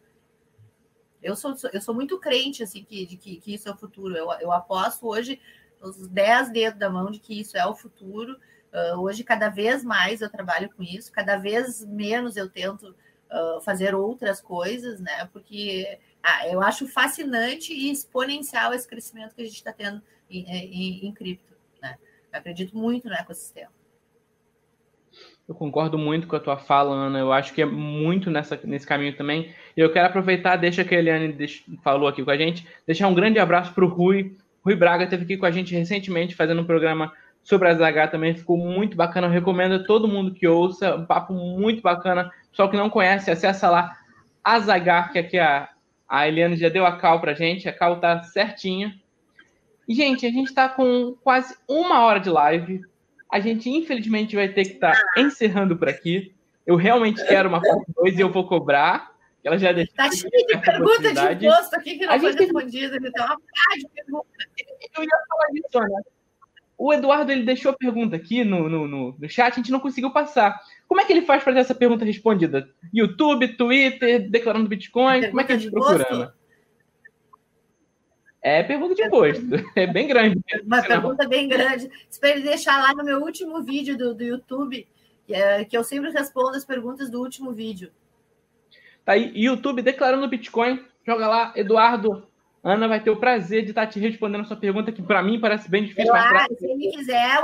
Eu sou, eu sou muito crente assim que, de que, que isso é o futuro. Eu, eu aposto hoje os 10 dedos da mão de que isso é o futuro. Uh, hoje, cada vez mais eu trabalho com isso, cada vez menos eu tento uh, fazer outras coisas, né? Porque ah, eu acho fascinante e exponencial esse crescimento que a gente está tendo em, em, em cripto. Né? Eu acredito muito no ecossistema. Eu concordo muito com a tua fala, Ana. Eu acho que é muito nessa, nesse caminho também. E eu quero aproveitar, deixa que a Eliane falou aqui com a gente, deixar um grande abraço para o Rui, Rui Braga esteve aqui com a gente recentemente fazendo um programa sobre a Zagar também, ficou muito bacana. Eu recomendo a todo mundo que ouça, um papo muito bacana. Pessoal que não conhece, acessa lá a Zagar, que aqui a A Eliane já deu a cal pra gente, a cal tá certinha. E, gente, a gente está com quase uma hora de live. A gente, infelizmente, vai ter que estar tá encerrando por aqui. Eu realmente quero uma parte 2 e eu vou cobrar. Ela já deixou. Tá cheio de pergunta de imposto aqui que não a foi gente... respondida. Então, uma de pergunta. Eu ia falar disso, Ana. O Eduardo ele deixou a pergunta aqui no, no, no, no chat, a gente não conseguiu passar. Como é que ele faz para ter essa pergunta respondida? YouTube, Twitter, declarando Bitcoin? Pergunta Como é que a gente procura, Ana? É pergunta de imposto. É bem grande. Uma pergunta bem grande. Espero deixar lá no meu último vídeo do, do YouTube, que, é, que eu sempre respondo as perguntas do último vídeo. Tá aí, YouTube declarando Bitcoin. Joga lá, Eduardo. Ana vai ter o prazer de estar te respondendo a sua pergunta, que para mim parece bem difícil. Claro, se ele quiser,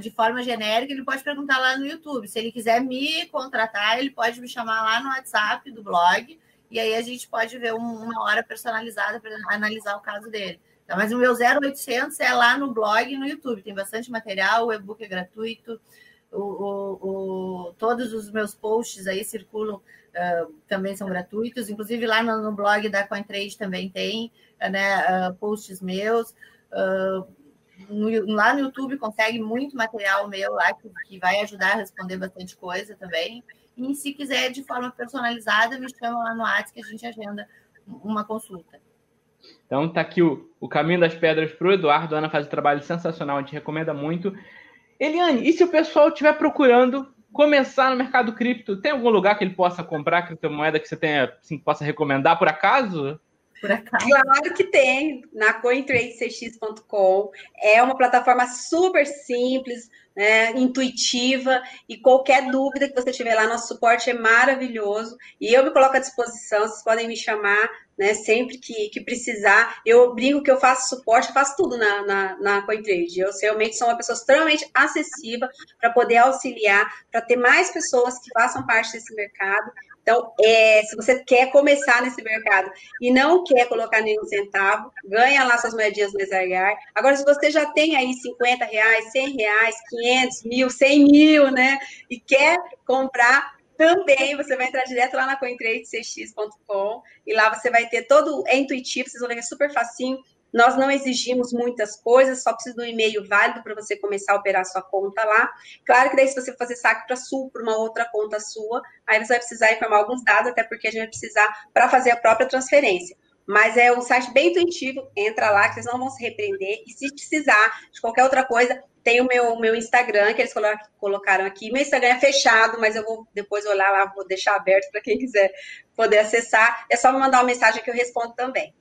de forma genérica, ele pode perguntar lá no YouTube. Se ele quiser me contratar, ele pode me chamar lá no WhatsApp do blog e aí a gente pode ver uma hora personalizada para analisar o caso dele. Então, mas o meu 0800 é lá no blog e no YouTube, tem bastante material, o e-book é gratuito, o, o, todos os meus posts aí circulam, uh, também são gratuitos, inclusive lá no, no, blog da CoinTrade também tem né, uh, posts meus. Uh, no, lá no YouTube consegue muito material meu lá que, que vai ajudar a responder bastante coisa também. E se quiser de forma personalizada, me chama lá no WhatsApp que a gente agenda uma consulta. Então tá aqui o, o caminho das pedras para o Eduardo. A Ana faz um trabalho sensacional, a gente recomenda muito. Eliane, e se o pessoal estiver procurando começar no mercado cripto, tem algum lugar que ele possa comprar criptomoeda que você tenha, assim, possa recomendar por acaso? Por acaso? Claro que tem, na cointradecx.com. É uma plataforma super simples, né, intuitiva, e qualquer dúvida que você tiver lá, nosso suporte é maravilhoso, e eu me coloco à disposição, vocês podem me chamar, né, sempre que, que precisar. Eu brinco que eu faço suporte, eu faço tudo na, na, na CoinTrade. Eu realmente sou uma pessoa extremamente acessível para poder auxiliar, para ter mais pessoas que façam parte desse mercado então, é, se você quer começar nesse mercado e não quer colocar nenhum centavo, ganha lá suas moedinhas no Exargar. Agora, se você já tem aí 50 reais, 100 reais, 500 mil, 100 mil, né? E quer comprar, também você vai entrar direto lá na cointradecx.com e lá você vai ter todo, é intuitivo, vocês vão ver é super facinho, nós não exigimos muitas coisas, só precisa de um e-mail válido para você começar a operar sua conta lá. Claro que daí, se você fazer saque para Sul, para uma outra conta sua, aí você vai precisar informar alguns dados, até porque a gente vai precisar para fazer a própria transferência. Mas é um site bem intuitivo, entra lá, que vocês não vão se repreender. E se precisar de qualquer outra coisa, tem o meu, meu Instagram, que eles colocaram aqui. Meu Instagram é fechado, mas eu vou depois olhar lá, vou deixar aberto para quem quiser poder acessar. É só me mandar uma mensagem que eu respondo também.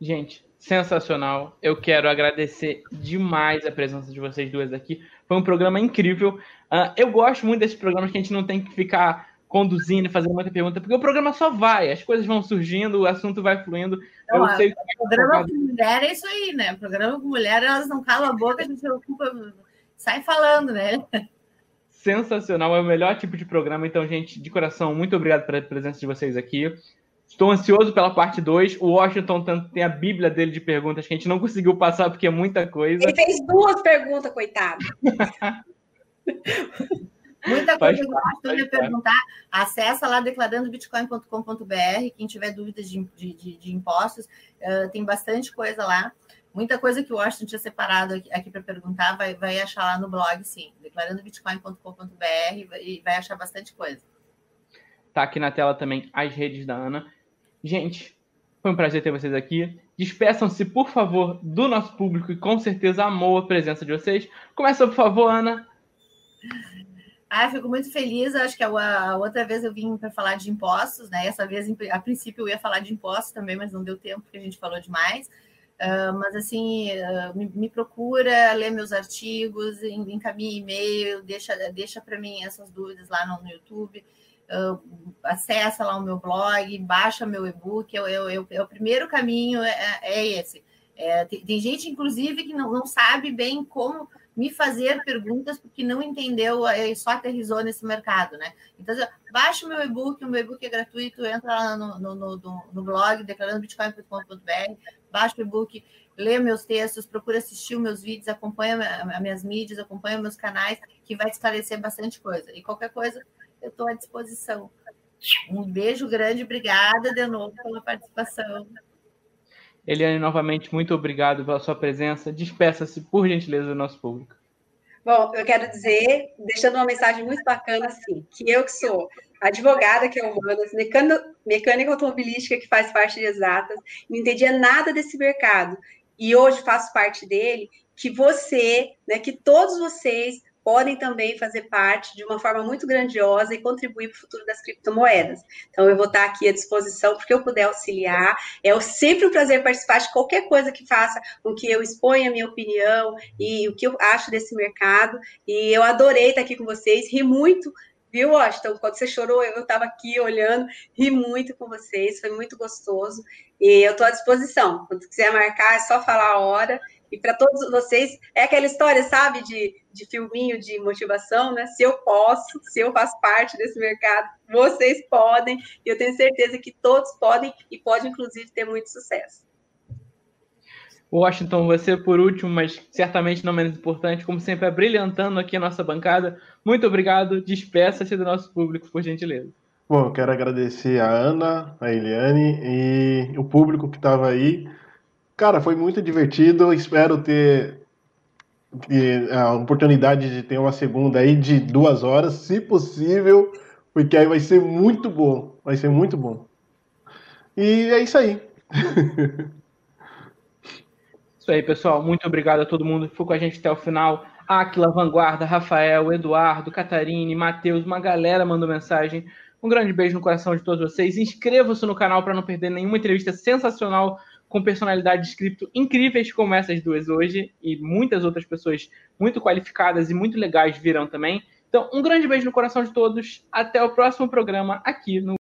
Gente, sensacional. Eu quero agradecer demais a presença de vocês duas aqui. Foi um programa incrível. Uh, eu gosto muito desses programas que a gente não tem que ficar conduzindo e fazendo muita pergunta, porque o programa só vai, as coisas vão surgindo, o assunto vai fluindo. Não, eu sei o programa com mulher é isso aí, né? O programa com mulher, elas não calam a boca, a gente ocupa, sai falando, né? Sensacional, é o melhor tipo de programa. Então, gente, de coração, muito obrigado pela presença de vocês aqui. Estou ansioso pela parte 2. O Washington tem a bíblia dele de perguntas que a gente não conseguiu passar porque é muita coisa. Ele fez duas perguntas, coitado. Muita coisa que gosto de perguntar. Acessa lá declarandobitcoin.com.br. Quem tiver dúvidas de, de, de, de impostos, uh, tem bastante coisa lá. Muita coisa que o Washington tinha separado aqui, aqui para perguntar, vai, vai achar lá no blog, sim. Declarandobitcoin.com.br e vai achar bastante coisa. Tá aqui na tela também as redes da Ana. Gente, foi um prazer ter vocês aqui. Despeçam-se, por favor, do nosso público, que com certeza amou a presença de vocês. Começa, por favor, Ana. Ah, fico muito feliz. Acho que a, outra vez eu vim para falar de impostos, né? Essa vez, a princípio, eu ia falar de impostos também, mas não deu tempo porque a gente falou demais. Uh, mas assim, uh, me, me, procura, lê meus artigos, encaminha e-mail, deixa, deixa para mim essas dúvidas lá no, no YouTube uh, acessa lá o meu blog, baixa meu e-book, eu, eu, eu, é o primeiro caminho é, é esse. É, tem, tem, gente, inclusive, que não, não sabe bem como me fazer perguntas porque não entendeu e só aterrizou nesse mercado, né? Então, baixa o meu e-book, o meu e-book é gratuito, entra lá no, no, no, no blog declarandobitcoin.com.br, baixa o e-book, lê meus textos, procura assistir os meus vídeos, acompanha as minhas mídias, acompanha meus canais, que vai esclarecer bastante coisa. E qualquer coisa, eu estou à disposição. Um beijo grande, obrigada de novo pela participação. Eliane, novamente, muito obrigado pela sua presença. Despeça-se, por gentileza, do nosso público. Bom, eu quero dizer, deixando uma mensagem muito bacana, assim, que eu que sou advogada que é humanas, mecânica automobilística que faz parte de exatas, não entendia nada desse mercado e hoje faço parte dele, que você, né, que todos vocês podem também fazer parte de uma forma muito grandiosa e contribuir para o futuro das criptomoedas. Então, eu vou estar aqui à disposição porque eu puder auxiliar. É sempre um prazer participar de qualquer coisa que faça com que eu exponha a minha opinião e o que eu acho desse mercado. E eu adorei estar aqui com vocês, ri muito Viu, Washington? Quando você chorou, eu estava aqui olhando, ri muito com vocês, foi muito gostoso. E eu estou à disposição. Quando quiser marcar, é só falar a hora. E para todos vocês, é aquela história, sabe, de, de filminho de motivação, né? Se eu posso, se eu faço parte desse mercado, vocês podem. E eu tenho certeza que todos podem e podem, inclusive, ter muito sucesso. Washington, você por último, mas certamente não menos importante, como sempre, é brilhantando aqui a nossa bancada. Muito obrigado. Despeça-se do nosso público, por gentileza. Bom, eu quero agradecer a Ana, a Eliane e o público que estava aí. Cara, foi muito divertido. Espero ter a oportunidade de ter uma segunda aí de duas horas, se possível, porque aí vai ser muito bom. Vai ser muito bom. E é isso aí. Isso aí, pessoal. Muito obrigado a todo mundo que ficou com a gente até o final. Aquila, Vanguarda, Rafael, Eduardo, Catarine, Matheus, uma galera mandou mensagem. Um grande beijo no coração de todos vocês. Inscreva-se no canal para não perder nenhuma entrevista sensacional com personalidades de cripto incríveis como essas duas hoje e muitas outras pessoas muito qualificadas e muito legais virão também. Então, um grande beijo no coração de todos. Até o próximo programa aqui no